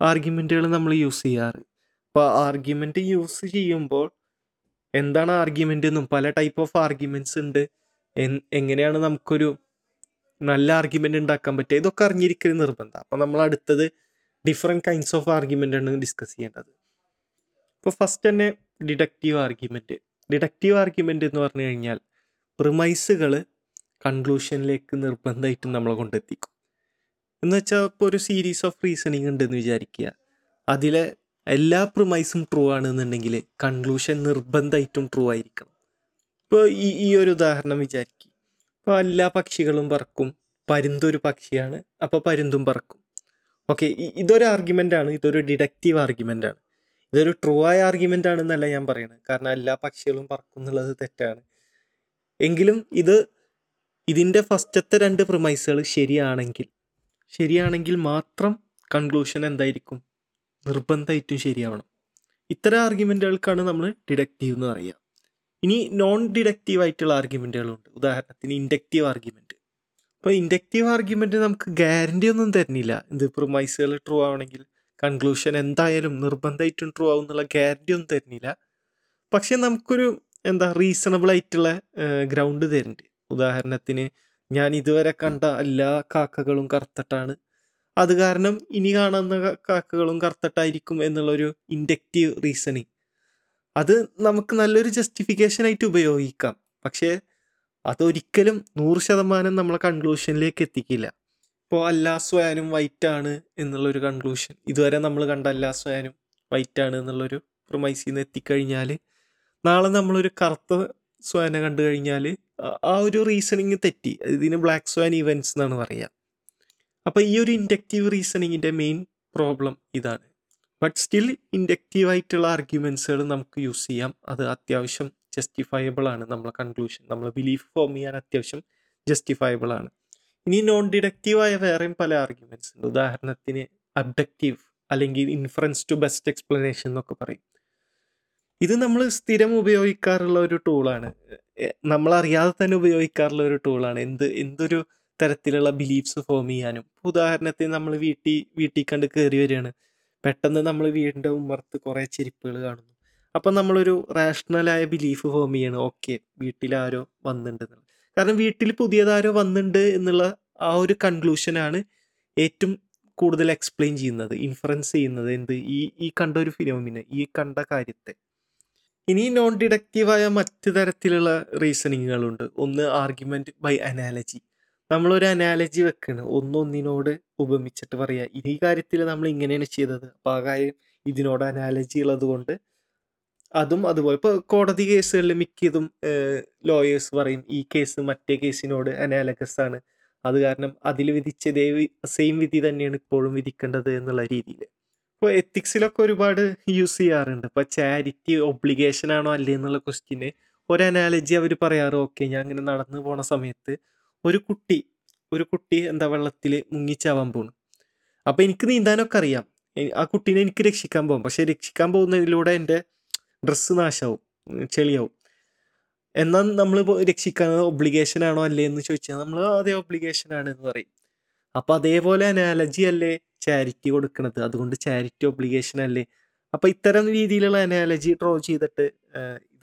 A: ആർഗ്യുമെന്റുകൾ നമ്മൾ യൂസ് ചെയ്യാറ്. അപ്പോൾ ആർഗ്യുമെന്റ് യൂസ് ചെയ്യുമ്പോൾ എന്താണ് ആർഗ്യുമെന്റ് എന്നും പല ടൈപ്പ് ഓഫ് ആർഗ്യുമെന്റ്സ് ഉണ്ട്. എങ്ങനെയാണ് നമുക്കൊരു നല്ല ആർഗ്യുമെന്റ് ഉണ്ടാക്കാൻ പറ്റുക? ഇതൊക്കെ അറിഞ്ഞിരിക്കൽ നിർബന്ധം. അപ്പോൾ നമ്മൾ അടുത്തത് ഡിഫറെന്റ് കൈൻഡ്സ് ഓഫ് ആർഗ്യുമെന്റ് ആണ് ഡിസ്കസ് ചെയ്യേണ്ടത്. ഇപ്പോൾ ഫസ്റ്റ് തന്നെ ഡിഡക്റ്റീവ് ആർഗ്യുമെന്റ് ഡിഡക്റ്റീവ് ആർഗ്യുമെന്റ് എന്ന് പറഞ്ഞു കഴിഞ്ഞാൽ പ്രിമൈസുകൾ കൺക്ലൂഷനിലേക്ക് നിർബന്ധമായിട്ടും നമ്മളെ കൊണ്ടെത്തിക്കും. എന്ന് വെച്ചാൽ ഇപ്പോൾ ഒരു സീരീസ് ഓഫ് റീസണിങ് ഉണ്ടെന്ന് വിചാരിക്കുക. അതിലെ എല്ലാ പ്രിമൈസും ട്രൂ ആണെന്നുണ്ടെങ്കിൽ കൺക്ലൂഷൻ നിർബന്ധമായിട്ടും ട്രൂ ആയിരിക്കണം. ഇപ്പോൾ ഈ ഈ ഒരു ഉദാഹരണം വിചാരിക്കും. ഇപ്പോൾ എല്ലാ പക്ഷികളും പറക്കും. പരുന്തൊരു പക്ഷിയാണ്. അപ്പോൾ പരുന്തും പറക്കും. ഓക്കെ ഇതൊരു ആർഗ്യുമെന്റ് ആണ്. ഇതൊരു ഡിഡക്റ്റീവ് ആർഗ്യുമെന്റ് ആണ്. ഇതൊരു ട്രൂ ആയ ആർഗ്യുമെന്റ് ആണെന്നല്ല ഞാൻ പറയുന്നത് കാരണം എല്ലാ പക്ഷികളും പറക്കും എന്നുള്ളത് തെറ്റാണ്. എങ്കിലും ഇത് ഇതിന്റെ ഫസ്റ്റത്തെ രണ്ട് പ്രിമൈസുകൾ ശരിയാണെങ്കിൽ ശരിയാണെങ്കിൽ മാത്രം കൺക്ലൂഷൻ എന്തായിരിക്കും? നിർബന്ധമായിട്ടും ശരിയാവണം. ഇത്തരം ആർഗ്യുമെന്റുകൾക്കാണ് നമ്മൾ ഡിഡക്റ്റീവ് എന്ന് പറയുക. ഇനി നോൺ ഡിഡക്റ്റീവ് ആയിട്ടുള്ള ആർഗ്യുമെന്റുകളുണ്ട് ഉദാഹരണത്തിന് ഇൻഡക്റ്റീവ് ആർഗ്യുമെന്റ് അപ്പോൾ ഇൻഡക്റ്റീവ് ആർഗ്യുമെന്റ് നമുക്ക് ഗ്യാരണ്ടി ഒന്നും തരുന്നില്ല. ഇത് പ്രൊമൈസുകൾ ട്രൂ ആവണമെങ്കിൽ കൺക്ലൂഷൻ എന്തായാലും നിർബന്ധമായിട്ടും ട്രൂ ആവും എന്നുള്ള ഗ്യാരണ്ടി ഒന്നും തരുന്നില്ല. പക്ഷേ നമുക്കൊരു എന്താ റീസണബിൾ ആയിട്ടുള്ള ഗ്രൗണ്ട് തരുന്നുണ്ട്. ഉദാഹരണത്തിന് ഞാൻ ഇതുവരെ കണ്ട എല്ലാ കാക്കകളും കറുത്തട്ടാണ് അത് കാരണം ഇനി കാണുന്ന കാക്കകളും കറുത്തട്ടായിരിക്കും എന്നുള്ളൊരു ഇൻഡക്റ്റീവ് റീസണിങ്. അത് നമുക്ക് നല്ലൊരു ജസ്റ്റിഫിക്കേഷൻ ആയിട്ട് ഉപയോഗിക്കാം. പക്ഷേ അതൊരിക്കലും നൂറ് ശതമാനം നമ്മളെ കൺക്ലൂഷനിലേക്ക് എത്തിക്കില്ല. ഇപ്പോൾ അല്ലാ സ്വയാനും വൈറ്റ് ആണ് എന്നുള്ളൊരു കൺക്ലൂഷൻ ഇതുവരെ നമ്മൾ കണ്ട അല്ലാ സ്വയാനും വൈറ്റ് ആണ് എന്നുള്ളൊരു പ്രൊമൈസിൽ നിന്ന് എത്തിക്കഴിഞ്ഞാൽ നാളെ നമ്മളൊരു കറുത്ത സ്വയനെ കണ്ടു കഴിഞ്ഞാൽ ആ ഒരു റീസണിങ് തെറ്റി. ഇതിന് ബ്ലാക്ക് സ്വയാൻ ഇവൻസ് എന്നാണ് പറയുക അപ്പോൾ ഈ ഒരു ഇൻഡക്റ്റീവ് റീസണിങ്ങിന്റെ മെയിൻ പ്രോബ്ലം ഇതാണ്. ബട്ട് സ്റ്റിൽ ഇൻഡക്റ്റീവ് ആയിട്ടുള്ള ആർഗ്യുമെൻസുകൾ നമുക്ക് യൂസ് ചെയ്യാം. അത് അത്യാവശ്യം ജസ്റ്റിഫയബിൾ ആണ് നമ്മളെ കൺക്ലൂഷൻ നമ്മളെ ബിലീഫ് ഫോം ചെയ്യാൻ അത്യാവശ്യം ജസ്റ്റിഫയബിൾ ആണ്. ഇനി നോൺ ഡിഡക്റ്റീവായ വേറെയും പല ആർഗ്യുമെന്റ്സ് ഉണ്ട്. ഉദാഹരണത്തിന് അബ്ഡക്റ്റീവ് അല്ലെങ്കിൽ ഇൻഫറൻസ് ടു ബെസ്റ്റ് എക്സ്പ്ലനേഷൻ എന്നൊക്കെ പറയും. ഇത് നമ്മൾ സ്ഥിരം ഉപയോഗിക്കാറുള്ള ഒരു ടൂളാണ് നമ്മളറിയാതെ തന്നെ ഉപയോഗിക്കാറുള്ള ഒരു ടൂളാണ് എന്ത് എന്തൊരു തരത്തിലുള്ള ബിലീഫ്സ് ഫോം ചെയ്യാനും. ഉദാഹരണത്തിന് നമ്മൾ വീട്ടിൽ വീട്ടിൽ കണ്ട് കയറി വരികയാണ്. പെട്ടെന്ന് നമ്മൾ വീടിന്റെ ഉമ്മർത്ത് കുറേ ചെരുപ്പുകൾ കാണുന്നു. അപ്പം നമ്മളൊരു റാഷണലായ ബിലീഫ് ഫോം ചെയ്യാണ്. ഓക്കെ വീട്ടിലാരോ വന്നിട്ടുണ്ട് കാരണം വീട്ടിൽ പുതിയതാരോ വന്നിട്ടുണ്ട് എന്നുള്ള ആ ഒരു കൺക്ലൂഷനാണ് ഏറ്റവും കൂടുതൽ എക്സ്പ്ലെയിൻ ചെയ്യുന്നത് ഇൻഫറൻസ് ചെയ്യുന്നത് എന്ത്? ഈ ഈ കണ്ട ഒരു ഫിനോമിന് ഈ കണ്ട കാര്യത്തെ. ഇനി നോൺ ഡിഡക്റ്റീവായ മറ്റു തരത്തിലുള്ള റീസണിങ്ങുകളുണ്ട് ഒന്ന് ആർഗ്യുമെന്റ് ബൈ അനാലജി നമ്മളൊരു അനാലജി വെക്കണം. ഒന്നൊന്നിനോട് ഉപമിച്ചിട്ട് പറയാ ഈ കാര്യത്തിൽ നമ്മൾ ഇങ്ങനെയാണ് ചെയ്തത്. അപ്പോൾ ആ കാര്യം ഇതിനോട് അനാലജി ഉള്ളത് കൊണ്ട് അതും അതുപോലെ. ഇപ്പോൾ കോടതി കേസുകളിൽ മിക്കതും ലോയേഴ്സ് പറയും ഈ കേസ് മറ്റേ കേസിനോട് അനാലഗസ് ആണ്. അത് കാരണം അതിൽ ദേവി സെയിം വിധി തന്നെയാണ് ഇപ്പോഴും വിധിക്കേണ്ടത് എന്നുള്ള രീതിയിൽ ഇപ്പോൾ എത്തിക്സിലൊക്കെ ഒരുപാട് യൂസ് ചെയ്യാറുണ്ട്. ഇപ്പോൾ ചാരിറ്റി ഒബ്ലിഗേഷൻ ആണോ അല്ലേ എന്നുള്ള ക്വസ്റ്റ്യന് ഒരു അനാലജി അവർ പറയാറ് ഓക്കെ ഞാൻ അങ്ങനെ നടന്നു പോണ സമയത്ത് ഒരു കുട്ടി ഒരു കുട്ടി എന്താ വെള്ളത്തിൽ മുങ്ങിച്ചാവാൻ പോണു. അപ്പോൾ എനിക്ക് നീന്താനൊക്കെ അറിയാം. ആ കുട്ടീനെ എനിക്ക് രക്ഷിക്കാൻ പോകും. പക്ഷെ രക്ഷിക്കാൻ പോകുന്നതിലൂടെ എന്റെ ഡ്രസ്സ് നാശാവും ചെളിയാവും. എന്നാൽ നമ്മൾ രക്ഷിക്കാൻ ഒബ്ലിഗേഷൻ ആണോ അല്ലേ എന്ന് ചോദിച്ചാൽ നമ്മൾ അതേ ഒബ്ലിഗേഷൻ ആണ് എന്ന് പറയും. അപ്പോൾ അതേപോലെ അനാലജി അല്ലേ ചാരിറ്റി കൊടുക്കുന്നത് അതുകൊണ്ട് ചാരിറ്റി ഒബ്ലിഗേഷൻ അല്ലേ? അപ്പോൾ ഇത്തരം രീതിയിലുള്ള അനാലജി ഡ്രോ ചെയ്തിട്ട്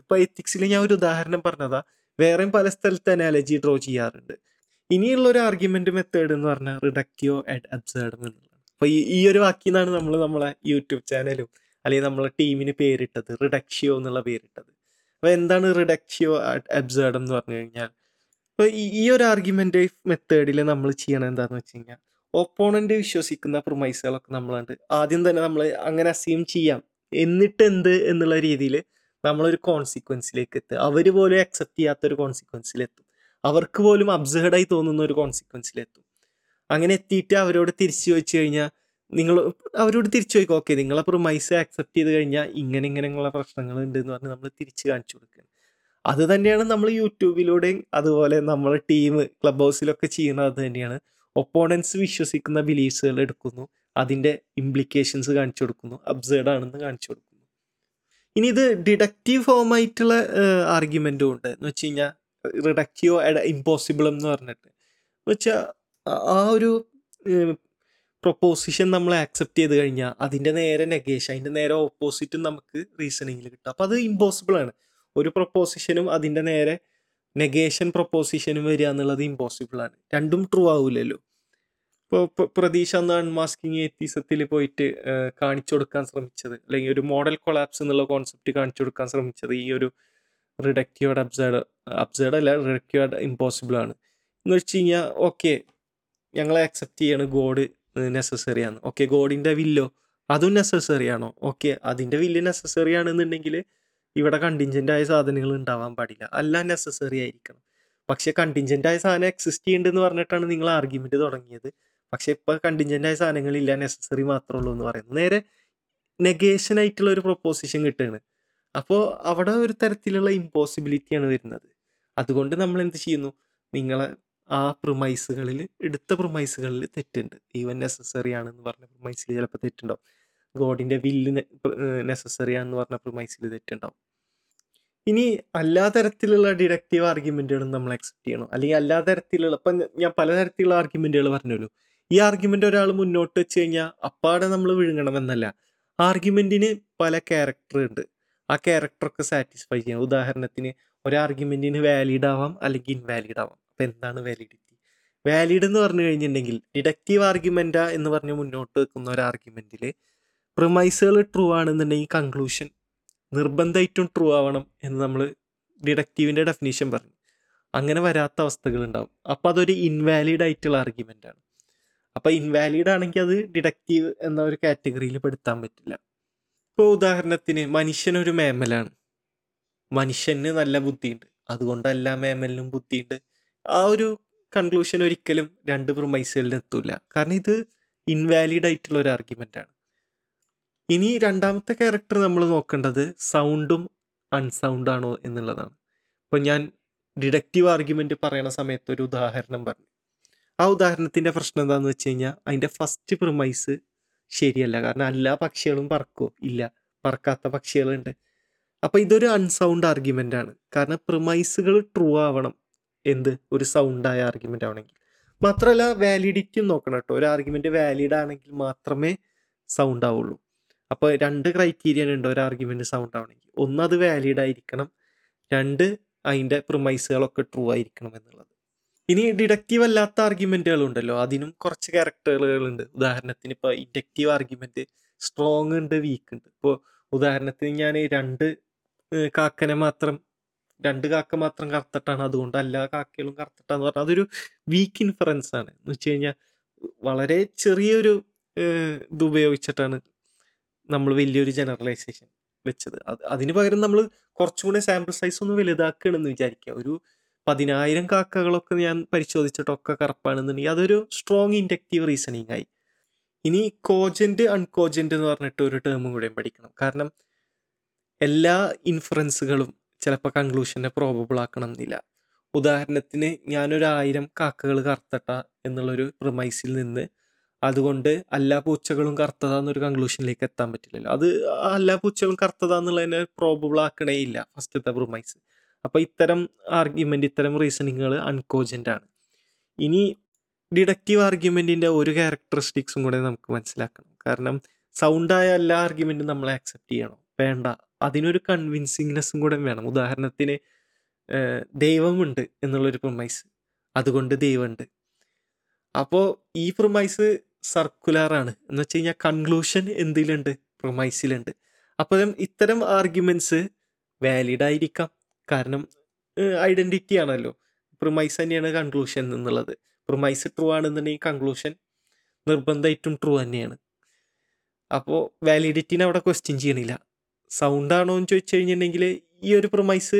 A: ഇപ്പം എത്തിക്സിൽ ഞാൻ ഒരു ഉദാഹരണം പറഞ്ഞതാ. വേറെയും പല സ്ഥലത്ത് അനാലജി ഡ്രോ ചെയ്യാറുണ്ട്. ഇനിയുള്ള ഒരു ആർഗ്യുമെന്റ് മെത്തേഡ് എന്ന് പറഞ്ഞാൽ റിഡക്റ്റീവ് ആൻഡ് അബ്സേർഡ് എന്നുള്ളതാണ് അപ്പൊ ഈ ഒരു വാക്കിൽ നിന്നാണ് നമ്മൾ നമ്മളെ യൂട്യൂബ് ചാനലും അല്ലെങ്കിൽ നമ്മളെ ടീമിന് പേരിട്ടത് റിഡക്ഷിയോ എന്നുള്ള പേരിട്ടത്. അപ്പൊ എന്താണ് റിഡക്ഷിയോ അബ്സേർഡ് എന്ന് പറഞ്ഞു കഴിഞ്ഞാൽ ഇപ്പൊ ഈ ഒരു ആർഗ്യുമെന്റ് മെത്തേഡിൽ നമ്മൾ ചെയ്യണത് എന്താണെന്ന് വെച്ച് കഴിഞ്ഞാൽ ഒപ്പോണന്റ് വിശ്വസിക്കുന്ന പ്രൊമൈസുകളൊക്കെ നമ്മളുണ്ട് ആദ്യം തന്നെ നമ്മൾ അങ്ങനെ അസ്യൂം ചെയ്യാം. എന്നിട്ട് എന്ത് എന്നുള്ള രീതിയിൽ നമ്മളൊരു കോൺസിക്വൻസിലേക്ക് എത്തുക. അവർ പോലും അക്സെപ്റ്റ് ചെയ്യാത്ത ഒരു കോൺസിക്വൻസിലെത്തും അവർക്ക് പോലും അബ്സേർഡായി തോന്നുന്ന ഒരു കോൺസിക്വൻസിലെത്തും അങ്ങനെ എത്തിയിട്ട് അവരോട് തിരിച്ചു ചോദിച്ചു കഴിഞ്ഞാൽ നിങ്ങൾ അവരോട് തിരിച്ചു ചോദിക്കും ഓക്കെ നിങ്ങളെ പ്രൊമൈസ് ആക്സെപ്റ്റ് ചെയ്ത് കഴിഞ്ഞാൽ ഇങ്ങനെ ഇങ്ങനെയുള്ള പ്രശ്നങ്ങൾ ഉണ്ട് എന്ന് പറഞ്ഞ് നമ്മൾ തിരിച്ചു കാണിച്ചു കൊടുക്കുക അത് തന്നെയാണ് നമ്മൾ യൂട്യൂബിലൂടെയും അതുപോലെ നമ്മൾ ടീം ക്ലബ് ഹൗസിലൊക്കെ ചെയ്യുന്നത് അത് തന്നെയാണ്. ഒപ്പോണൻസ് വിശ്വസിക്കുന്ന ബിലീഫ്സുകൾ എടുക്കുന്നു അതിന്റെ ഇംപ്ലിക്കേഷൻസ് കാണിച്ചു കൊടുക്കുന്നു. അബ്സേർഡ് ആണെന്ന് കാണിച്ചു കൊടുക്കുന്നു. ഇനി ഇത് ഡിഡക്റ്റീവ് ഫോം ആയിട്ടുള്ള ആർഗ്യുമെന്റും ഉണ്ട്. എന്ന് വെച്ച് കഴിഞ്ഞാൽ റിഡക്റ്റീവ് ഇമ്പോസിബിൾ എന്ന് പറഞ്ഞിട്ട്. എന്ന് വെച്ചാൽ ആ ഒരു പ്രൊപ്പോസിഷൻ നമ്മൾ ആക്സെപ്റ്റ് ചെയ്ത് കഴിഞ്ഞാൽ അതിന്റെ നേരെ നെഗേഷൻ അതിന്റെ നേരെ ഓപ്പോസിറ്റും നമുക്ക് റീസണിങ്ങിൽ കിട്ടും. അപ്പോൾ അത് ഇമ്പോസിബിൾ ആണ്. ഒരു പ്രൊപ്പോസിഷനും അതിന്റെ നേരെ നെഗേഷൻ പ്രൊപ്പോസിഷനും വരിക എന്നുള്ളത് ഇമ്പോസിബിൾ ആണ്. രണ്ടും ട്രൂ ആവില്ലല്ലോ ഇപ്പോൾ പ്രതീക്ഷ അന്ന് അൺമാസ്കിങ് എത്തീസത്തിൽ പോയിട്ട് കാണിച്ചു കൊടുക്കാൻ ശ്രമിച്ചത്. അല്ലെങ്കിൽ ഒരു മോഡൽ കൊളാപ്സ് എന്നുള്ള കോൺസെപ്റ്റ് കാണിച്ചു കൊടുക്കാൻ ശ്രമിച്ചത്. ഈ ഒരു റിഡക്റ്റീവഡ് അബ്സേഡ് അബ്സേഡ് അല്ല റിഡക്റ്റീവഡ് ഇമ്പോസിബിൾ ആണ്. എന്ന് വെച്ച് കഴിഞ്ഞാൽ ഓക്കെ ഞങ്ങളെ അക്സെപ്റ്റ് ചെയ്യാണ് ഗോഡ് നെസസറി ആണ്. ഓക്കെ ഗോഡിന്റെ വില്ലോ അതും നെസസറി ആണോ? ഓക്കെ അതിന്റെ വില്ല് നെസസറി ആണെന്നുണ്ടെങ്കിൽ ഇവിടെ കണ്ടിൻജന്റ് ആയ സാധനങ്ങൾ ഉണ്ടാവാൻ പാടില്ല. അല്ല നെസസറി ആയിരിക്കണം. പക്ഷേ കണ്ടിൻജന്റ് ആയ സാധനം എക്സിസ്റ്റ് ചെയ്യുന്നുണ്ടെന്ന് പറഞ്ഞിട്ടാണ് നിങ്ങൾ ആർഗ്യുമെന്റ് തുടങ്ങിയത്. പക്ഷേ ഇപ്പൊ കണ്ടിൻജന്റ് ആയ സാധനങ്ങളില്ല നെസസറി മാത്രമേ ഉള്ളൂ എന്ന് പറയുന്നത് നേരെ നെഗേഷൻ ആയിട്ടുള്ള ഒരു പ്രൊപ്പോസിഷൻ കിട്ടുകയാണ് അപ്പോൾ അവിടെ ഒരു തരത്തിലുള്ള ഇമ്പോസിബിലിറ്റിയാണ് വരുന്നത്. അതുകൊണ്ട് നമ്മൾ എന്ത് ചെയ്യുന്നു? നിങ്ങളെ ആ പ്രൊമൈസുകളിൽ എടുത്ത പ്രൊമൈസുകളിൽ തെറ്റുണ്ട്. ഈവൻ നെസസറി ആണെന്ന് പറഞ്ഞ പ്രൊമൈസിൽ ചിലപ്പോൾ തെറ്റുണ്ടാവും. ഗോഡിന്റെ വില്ല് നെസസറി ആണെന്ന് പറഞ്ഞ പ്രൊമൈസിൽ തെറ്റുണ്ടാവും. ഇനി എല്ലാ തരത്തിലുള്ള ഡിഡക്റ്റീവ് ആർഗ്യുമെന്റുകളും നമ്മൾ അക്സെപ്റ്റ് ചെയ്യണം. അല്ലെങ്കിൽ എല്ലാ തരത്തിലുള്ള ഇപ്പം ഞാൻ പലതരത്തിലുള്ള ആർഗ്യുമെന്റുകൾ പറഞ്ഞല്ലോ ഈ ആർഗ്യുമെന്റ് ഒരാൾ മുന്നോട്ട് വെച്ച് കഴിഞ്ഞാൽ അപ്പാടെ നമ്മൾ വിഴുങ്ങണമെന്നല്ല. ആർഗ്യുമെന്റിന് പല ക്യാരക്ടർ ഉണ്ട്. ആ ക്യാരക്ടറൊക്കെ സാറ്റിസ്ഫൈ ചെയ്യാം. ഉദാഹരണത്തിന് ഒരു ആർഗ്യുമെന്റിന് വാലിഡ് ആവാം അല്ലെങ്കിൽ ഇൻവാലിഡ് ആവാം. അപ്പം എന്താണ് വാലിഡിറ്റി വാലിഡ് എന്ന് പറഞ്ഞു കഴിഞ്ഞിട്ടുണ്ടെങ്കിൽ ഡിഡക്റ്റീവ് ആർഗ്യുമെന്റാ എന്ന് പറഞ്ഞ് മുന്നോട്ട് വെക്കുന്ന ഒരു ആർഗ്യുമെന്റിൽ പ്രൊമൈസുകൾ ട്രൂ ആണെന്നുണ്ടെങ്കിൽ കൺക്ലൂഷൻ നിർബന്ധമായിട്ടും ട്രൂ ആവണം എന്ന് നമ്മൾ ഡിഡക്റ്റീവിന്റെ ഡെഫിനേഷൻ പറഞ്ഞു. അങ്ങനെ വരാത്ത അവസ്ഥകൾ ഉണ്ടാവും. അപ്പോൾ അതൊരു ഇൻവാലിഡ് ആയിട്ടുള്ള ആർഗ്യുമെന്റ് ആണ്. അപ്പോൾ ഇൻവാലിഡ് ആണെങ്കിൽ അത് ഡിഡക്റ്റീവ് എന്ന ഒരു കാറ്റഗറിയിൽ പെടുത്താൻ പറ്റില്ല. ഇപ്പോൾ ഉദാഹരണത്തിന് മനുഷ്യനൊരു മേമലാണ്. മനുഷ്യന് നല്ല ബുദ്ധിയുണ്ട്. അതുകൊണ്ട് എല്ലാ മേമലിനും ബുദ്ധിയുണ്ട്. ആ ഒരു കൺക്ലൂഷൻ ഒരിക്കലും രണ്ട് പ്രൊമൈസുകളിൽ എത്തൂല. കാരണം ഇത് ഇൻവാലിഡ് ആയിട്ടുള്ള ഒരു ആർഗ്യുമെന്റ് ആണ്. ഇനി രണ്ടാമത്തെ ക്യാരക്ടർ നമ്മൾ നോക്കേണ്ടത് സൗണ്ടും അൺസൗണ്ടാണോ എന്നുള്ളതാണ്. അപ്പോൾ ഞാൻ ഡിഡക്റ്റീവ് ആർഗ്യുമെന്റ് പറയുന്ന സമയത്ത് ഒരു ഉദാഹരണം പറഞ്ഞു. ആ ഉദാഹരണത്തിന്റെ പ്രശ്നം എന്താണെന്ന് വെച്ച് കഴിഞ്ഞാൽ അതിന്റെ ഫസ്റ്റ് പ്രിമൈസ് ശരിയല്ല. കാരണം എല്ലാ പക്ഷികളും പറക്കോ. ഇല്ല പറക്കാത്ത പക്ഷികളുണ്ട്. അപ്പോൾ ഇതൊരു അൺസൗണ്ട് ആർഗ്യുമെന്റ് ആണ്. കാരണം പ്രിമൈസുകൾ ട്രൂ ആവണം. എന്ത്? ഒരു സൗണ്ട് ആയ ആർഗ്യുമെന്റ് ആവണമെങ്കിൽ. മാത്രമല്ല വാലിഡിറ്റിയും നോക്കണം കേട്ടോ ഒരു ആർഗ്യുമെന്റ് വാലിഡ് ആണെങ്കിൽ മാത്രമേ സൗണ്ട് ആവുള്ളൂ. അപ്പോൾ രണ്ട് ക്രൈറ്റീരിയൻ ഉണ്ട് ഒരു ആർഗ്യുമെന്റ് സൗണ്ട് ആവണമെങ്കിൽ. ഒന്ന് അത് വാലിഡ് ആയിരിക്കണം. രണ്ട് അതിന്റെ പ്രിമൈസുകളൊക്കെ ട്രൂ ആയിരിക്കണം എന്നുള്ളത്. ഇനി ഡിഡക്റ്റീവ് അല്ലാത്ത ആർഗ്യുമെന്റുകൾ ഉണ്ടല്ലോ അതിനും കുറച്ച് ക്യാരക്ടറുകളുണ്ട് ഉദാഹരണത്തിന് ഇപ്പോൾ ഇൻഡക്റ്റീവ് ആർഗ്യുമെന്റ് സ്ട്രോങ് ഉണ്ട് വീക്ക് ഉണ്ട്. ഇപ്പോൾ ഉദാഹരണത്തിന് ഞാൻ രണ്ട് കാക്കനെ മാത്രം രണ്ട് കാക്ക മാത്രം കറുത്തിട്ടാണ്. അതുകൊണ്ട് എല്ലാ കാക്കകളും കറുത്തിട്ടാന്ന് പറഞ്ഞാൽ അതൊരു വീക്ക് ഇൻഫറൻസ് ആണ്. എന്ന് വെച്ച് കഴിഞ്ഞാൽ വളരെ ചെറിയൊരു ഇത് ഉപയോഗിച്ചിട്ടാണ് നമ്മൾ വലിയൊരു ജനറലൈസേഷൻ വെച്ചത്. അത് അതിന് പകരം നമ്മൾ കുറച്ചും കൂടെ സാമ്പിൾ സൈസ് ഒന്ന് വലുതാക്കണമെന്ന് വിചാരിക്കുക. ഒരു പതിനായിരം കാക്കകളൊക്കെ ഞാൻ പരിശോധിച്ചിട്ടൊക്കെ കറുപ്പാണെന്നുണ്ടെങ്കിൽ അതൊരു സ്ട്രോങ് ഇൻഡക്റ്റീവ് റീസണിങ് ആയി. ഇനി കോജന്റ് അൺകോജന്റ് എന്ന് പറഞ്ഞിട്ട് ഒരു ടേമും കൂടെയും പഠിക്കണം. കാരണം എല്ലാ ഇൻഫറൻസുകളും ചിലപ്പോൾ കൺക്ലൂഷനെ പ്രോബബിൾ ആക്കണം എന്നില്ല ഉദാഹരണത്തിന് ഞാനൊരു ആയിരം കാക്കകൾ കറുത്തട്ട എന്നുള്ളൊരു പ്രിമൈസിൽ നിന്ന് അതുകൊണ്ട് എല്ലാ പൂച്ചകളും കറുത്തതാന്നൊരു കൺക്ലൂഷനിലേക്ക് എത്താൻ പറ്റില്ലല്ലോ. അത് എല്ലാ പൂച്ചകളും കറുത്തതാന്നുള്ളതിനെ പ്രോബബിൾ ആക്കണേ ഇല്ല ഫസ്റ്റത്തെ പ്രിമൈസ് അപ്പൊ ഇത്തരം ആർഗ്യുമെന്റ് ഇത്തരം റീസണിങ്ങുകൾ അൺകോജന്റ് ആണ്. ഇനി ഡിഡക്റ്റീവ് ആർഗ്യുമെന്റിന്റെ ഒരു ക്യാരക്ടറിസ്റ്റിക്സും കൂടെ നമുക്ക് മനസ്സിലാക്കണം. കാരണം സൗണ്ടായ എല്ലാ ആർഗ്യുമെന്റും നമ്മൾ ആക്സെപ്റ്റ് ചെയ്യണം. വേണ്ട. അതിനൊരു കൺവിൻസിങ്നെസ്സും കൂടെ വേണം. ഉദാഹരണത്തിന് ദൈവമുണ്ട് എന്നുള്ളൊരു പ്രൊമൈസ് അതുകൊണ്ട് ദൈവമുണ്ട്. അപ്പോൾ ഈ പ്രൊമൈസ് സർക്കുലർ ആണ്. എന്ന് വെച്ച് കഴിഞ്ഞാൽ കൺക്ലൂഷൻ എന്തിലുണ്ട്? പ്രൊമൈസിലുണ്ട് അപ്പോൾ ഇത്തരം ആർഗ്യുമെന്റ്സ് വാലിഡ് ആയിരിക്കാം. കാരണം ഐഡന്റിറ്റി ആണല്ലോ. പ്രൊമൈസ് തന്നെയാണ് കൺക്ലൂഷൻ എന്നുള്ളത്. പ്രൊമൈസ് ട്രൂ ആണെന്നുണ്ടെങ്കിൽ കൺക്ലൂഷൻ നിർബന്ധമായിട്ടും ട്രൂ തന്നെയാണ്. അപ്പോൾ വാലിഡിറ്റിനെ അവിടെ ക്വസ്റ്റ്യൻ ചെയ്യണില്ല സൗണ്ട് ആണോ എന്ന് ചോദിച്ചു കഴിഞ്ഞിട്ടുണ്ടെങ്കിൽ ഈ ഒരു പ്രൊമൈസ്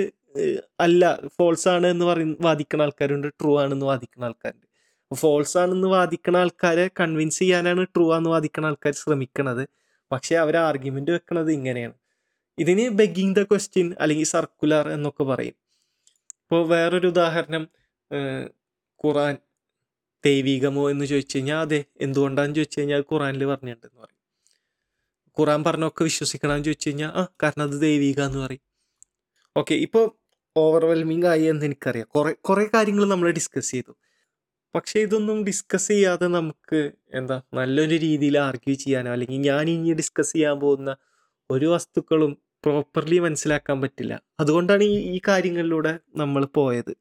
A: അല്ല ഫോൾസ് ആണ് എന്ന് പറയുന്ന വാദിക്കുന്ന ആൾക്കാരുണ്ട് ട്രൂ ആണെന്ന് വാദിക്കുന്ന ആൾക്കാരുണ്ട്. ഫോൾസ് ആണെന്ന് വാദിക്കുന്ന ആൾക്കാരെ കൺവിൻസ് ചെയ്യാനാണ് ട്രൂ ആണെന്ന് വാദിക്കുന്ന ആൾക്കാർ ശ്രമിക്കുന്നത് പക്ഷേ അവർ ആർഗ്യുമെന്റ് വെക്കുന്നത് ഇങ്ങനെയാണ്. ഇതിന് ബെഗിങ് ദ ക്വസ്റ്റ്യൻ അല്ലെങ്കിൽ സർക്കുലർ എന്നൊക്കെ പറയും. ഇപ്പോൾ വേറൊരു ഉദാഹരണം ഖുറാൻ ദൈവികമോ എന്ന് ചോദിച്ചു കഴിഞ്ഞാൽ അതെ. എന്തുകൊണ്ടാന്ന് ചോദിച്ചു കഴിഞ്ഞാൽ ഖുറാനിൽ പറഞ്ഞിട്ടുണ്ടെന്ന് പറയും. ഖുറാൻ പറഞ്ഞൊക്കെ വിശ്വസിക്കണമെന്ന് ചോദിച്ചു കഴിഞ്ഞാൽ ആ കാരണം അത് ദൈവിക എന്ന് പറയും. ഓക്കെ ഇപ്പോൾ ഓവർവെൽമിങ് ആയി എന്ന് എനിക്കറിയാം. കുറേ കുറേ കാര്യങ്ങൾ നമ്മൾ ഡിസ്കസ് ചെയ്തു. പക്ഷേ ഇതൊന്നും ഡിസ്കസ് ചെയ്യാതെ നമുക്ക് എന്താ നല്ലൊരു രീതിയിൽ ആർഗ്യൂ ചെയ്യാനോ അല്ലെങ്കിൽ ഞാൻ ഇനി ഡിസ്കസ് ചെയ്യാൻ പോകുന്ന ഒരു വസ്തുക്കളും പ്രോപ്പർലി മനസ്സിലാക്കാൻ പറ്റില്ല. അതുകൊണ്ടാണ് ഈ ഈ കാര്യങ്ങളിലൂടെ നമ്മൾ പോയത്.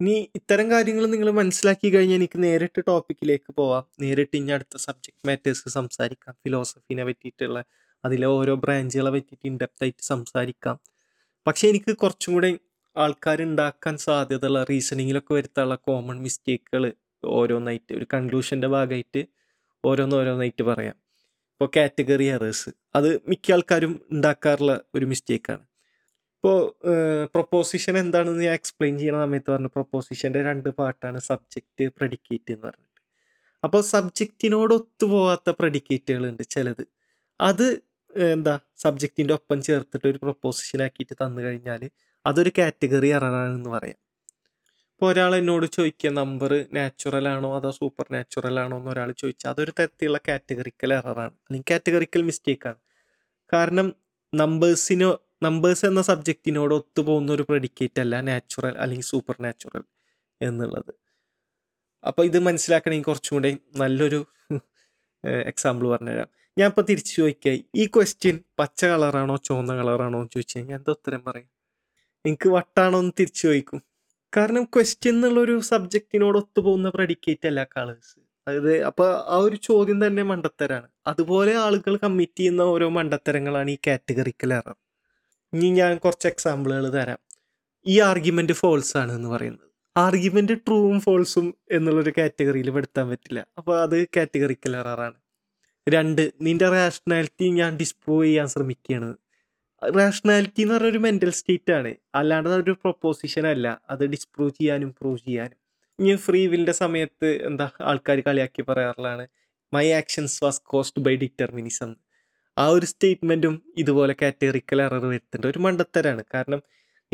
A: ഇനി ഇത്തരം കാര്യങ്ങൾ നിങ്ങൾ മനസ്സിലാക്കി കഴിഞ്ഞാൽ എനിക്ക് നേരിട്ട് ടോപ്പിക്കിലേക്ക് പോവാം. നേരിട്ട് ഇനി അടുത്ത സബ്ജക്ട് മാറ്റേഴ്സ് സംസാരിക്കാം. ഫിലോസഫീനെ പറ്റിയിട്ടുള്ള അതിലെ ഓരോ ബ്രാഞ്ചുകളെ പറ്റിയിട്ട് ഇൻഡെപ്തായിട്ട് സംസാരിക്കാം. പക്ഷേ എനിക്ക് കുറച്ചും കൂടെ ആൾക്കാർ ഉണ്ടാക്കാൻ സാധ്യതയുള്ള റീസണിങ്ങിലൊക്കെ വരുത്താനുള്ള കോമൺ മിസ്റ്റേക്കുകൾ ഓരോന്നായിട്ട് ഒരു കൺക്ലൂഷന്റെ ഭാഗമായിട്ട് ഓരോന്നോരോന്നായിട്ട് പറയാം. ഇപ്പോൾ കാറ്റഗറി എറേഴ്സ് അത് മിക്ക ആൾക്കാരും ഉണ്ടാക്കാറുള്ള ഒരു മിസ്റ്റേക്കാണ് ഇപ്പോൾ പ്രൊപ്പോസിഷൻ എന്താണെന്ന് ഞാൻ എക്സ്പ്ലെയിൻ ചെയ്യുന്ന സമയത്ത് പറഞ്ഞു പ്രൊപ്പോസിഷന്റെ രണ്ട് പാർട്ടാണ് സബ്ജക്റ്റ് പ്രെഡിക്കേറ്റ് എന്ന് പറഞ്ഞിട്ട്. അപ്പോൾ സബ്ജക്റ്റിനോട് ഒത്തുപോകാത്ത പ്രെഡിക്കേറ്റുകളുണ്ട് ചിലത്. അത് എന്താ സബ്ജക്റ്റിന്റെ ഒപ്പം ചേർത്തിട്ട് ഒരു പ്രൊപ്പോസിഷൻ ആക്കിയിട്ട് തന്നു കഴിഞ്ഞാൽ അതൊരു കാറ്റഗറി എററാണെന്ന് പറയാം. ഇപ്പോൾ ഒരാൾ എന്നോട് ചോദിക്കുക നമ്പർ നാച്ചുറൽ ആണോ അതോ സൂപ്പർ നാച്ചുറൽ ആണോ? എന്ന് ഒരാൾ ചോദിച്ചാൽ അതൊരു തരത്തിലുള്ള കാറ്റഗറിക്കൽ എററാണ് അല്ലെങ്കിൽ കാറ്റഗറിക്കൽ മിസ്റ്റേക്കാണ് കാരണം നമ്പേഴ്സിനോ നമ്പേഴ്സ് എന്ന സബ്ജക്റ്റിനോട് ഒത്തുപോകുന്ന ഒരു പ്രെഡിക്കേറ്റ് അല്ല നാച്ചുറൽ അല്ലെങ്കിൽ സൂപ്പർ നാച്ചുറൽ എന്നുള്ളത്. അപ്പോൾ ഇത് മനസ്സിലാക്കണമെങ്കിൽ കുറച്ചും കൂടെ നല്ലൊരു എക്സാമ്പിൾ പറഞ്ഞുതരാം. ഞാൻ ഇപ്പോൾ തിരിച്ചു ചോദിക്കുക ഈ ക്വസ്റ്റ്യൻ പച്ച കളറാണോ ചുവന്ന കളറാണോ എന്ന് ചോദിച്ചു കഴിഞ്ഞാൽ എന്താ ഉത്തരം പറയും. എനിക്ക് വട്ടാണോ എന്ന് തിരിച്ചു ചോദിക്കും. കാരണം ക്വസ്റ്റ്യൻ എന്നുള്ളൊരു സബ്ജക്റ്റിനോട് ഒത്തുപോകുന്ന പ്രെഡിക്കേറ്റ് അല്ല കളേഴ്സ് അതായത് അപ്പൊ ആ ഒരു ചോദ്യം തന്നെ മണ്ടത്തരാണ്. അതുപോലെ ആളുകൾ കമ്മിറ്റ് ചെയ്യുന്ന ഓരോ മണ്ടത്തരങ്ങളാണ് ഈ കാറ്റഗറിക്കൽ എറർ ഇനി ഞാൻ കുറച്ച് എക്സാമ്പിളുകൾ തരാം. ഈ ആർഗ്യുമെന്റ് ഫോൾസ് ആണ് എന്ന് പറയുന്നത്. ആർഗ്യുമെന്റ് ട്രൂവും ഫോൾസും എന്നുള്ളൊരു കാറ്റഗറിയിൽ പെടുത്താൻ പറ്റില്ല. അപ്പോൾ അത് കാറ്റഗറിക്കൽ എററാണ് രണ്ട് നിന്റെ റാഷണാലിറ്റി ഞാൻ ഡിസ്പ്രൂവ് ചെയ്യാൻ ശ്രമിക്കുകയാണ്. റാഷണാലിറ്റി എന്ന് പറഞ്ഞ ഒരു മെന്റൽ സ്റ്റേറ്റ് ആണ്. അല്ലാണ്ട് അതൊരു പ്രൊപ്പോസിഷൻ അല്ല. അത് ഡിസ്പ്രൂവ് ചെയ്യാനും പ്രൂവ് ചെയ്യാനും. ഇനി ഫ്രീ വില്ലിന്റെ സമയത്ത് എന്താ ആൾക്കാർ കളിയാക്കി പറയാറുള്ളതാണ്. My actions was caused by determinism ആ ഒരു സ്റ്റേറ്റ്മെന്റും ഇതുപോലെ കാറ്റഗറിക്കൽ എറർ വരുത്തുന്നുണ്ട് ഒരു മണ്ടത്തരാണ്. കാരണം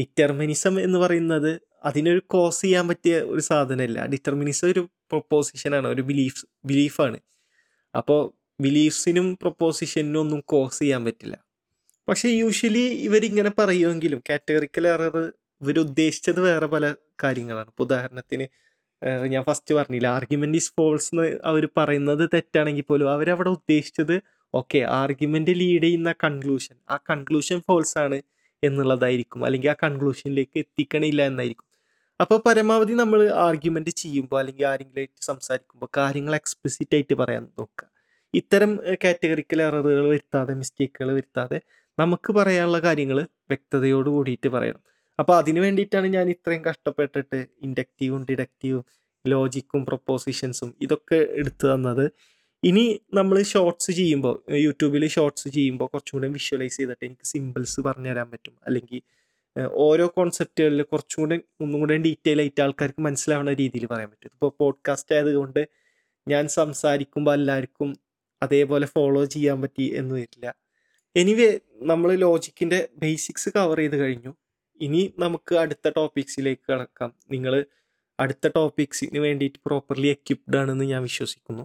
A: ഡിറ്റർമിനിസം എന്ന് പറയുന്നത് അതിനൊരു കോസ് ചെയ്യാൻ പറ്റിയ ഒരു സാധനമല്ല. ഡിറ്റർമിനിസം ഒരു പ്രൊപ്പോസിഷനാണ് ഒരു ബിലീഫ് ബിലീഫാണ് അപ്പോൾ ബിലീഫ്സിനും പ്രൊപ്പോസിഷനും ഒന്നും കോസ് ചെയ്യാൻ പറ്റില്ല. പക്ഷേ യൂഷ്വലി ഇവരിങ്ങനെ പറയുമെങ്കിലും കാറ്റഗറിക്കൽ എറർ ഇവർ ഉദ്ദേശിച്ചത് വേറെ പല കാര്യങ്ങളാണ്. ഇപ്പോൾ ഉദാഹരണത്തിന് ഞാൻ ഫസ്റ്റ് പറഞ്ഞില്ല ആർഗ്യുമെന്റ് ഈസ് ഫോൾസ് എന്ന് അവർ പറയുന്നത് തെറ്റാണെങ്കിൽ പോലും അവരവിടെ ഉദ്ദേശിച്ചത് ഓക്കെ ആർഗ്യുമെന്റ് ലീഡ് ചെയ്യുന്ന കൺക്ലൂഷൻ ആ കൺക്ലൂഷൻ ഫോൾസ് ആണ് എന്നുള്ളതായിരിക്കും. അല്ലെങ്കിൽ ആ കൺക്ലൂഷനിലേക്ക് എത്തിക്കണില്ല എന്നായിരിക്കും. അപ്പോൾ പരമാവധി നമ്മൾ ആർഗ്യുമെന്റ് ചെയ്യുമ്പോൾ അല്ലെങ്കിൽ ആരെങ്കിലും സംസാരിക്കുമ്പോൾ കാര്യങ്ങൾ എക്സ്പ്ലിസിറ്റ് ആയിട്ട് പറയാൻ നോക്കുക. ഇത്തരം കാറ്റഗറിക്കൽ എററുകൾ വരുത്താതെ മിസ്റ്റേക്കുകൾ വരുത്താതെ നമുക്ക് പറയാനുള്ള കാര്യങ്ങൾ വ്യക്തതയോട് കൂടിയിട്ട് പറയണം. അപ്പോൾ അതിന് വേണ്ടിയിട്ടാണ് ഞാൻ ഇത്രയും കഷ്ടപ്പെട്ടിട്ട് ഇൻഡക്റ്റീവും ഡിഡക്റ്റീവും ലോജിക്കും പ്രൊപ്പോസിഷൻസും ഇതൊക്കെ എടുത്തു തന്നത്. ഇനി നമ്മൾ ഷോർട്സ് ചെയ്യുമ്പോൾ യൂട്യൂബിൽ ഷോർട്സ് ചെയ്യുമ്പോൾ കുറച്ചും കൂടെ വിഷ്വലൈസ് ചെയ്തിട്ട് എനിക്ക് സിമ്പിൾസ് പറഞ്ഞു തരാൻ പറ്റും. അല്ലെങ്കിൽ ഓരോ കോൺസെപ്റ്റുകളിൽ കുറച്ചും കൂടെ ഒന്നും കൂടെ ഡീറ്റെയിൽ ആയിട്ട് ആൾക്കാർക്ക് മനസ്സിലാവുന്ന രീതിയിൽ പറയാൻ പറ്റും. ഇപ്പോൾ പോഡ്കാസ്റ്റ് ആയതുകൊണ്ട് ഞാൻ സംസാരിക്കുമ്പോൾ എല്ലാവർക്കും അതേപോലെ ഫോളോ ചെയ്യാൻ പറ്റി എന്ന് വരില്ല. എനിവേ നമ്മൾ ലോജിക്കിന്റെ ബേസിക്സ് കവർ ചെയ്ത് കഴിഞ്ഞു. ഇനി നമുക്ക് അടുത്ത ടോപ്പിക്സിലേക്ക് കടക്കാം. നിങ്ങൾ അടുത്ത ടോപ്പിക്സിന് വേണ്ടിയിട്ട് പ്രോപ്പർലി എക്യുപ്ഡ് ആണെന്ന് ഞാൻ വിശ്വസിക്കുന്നു.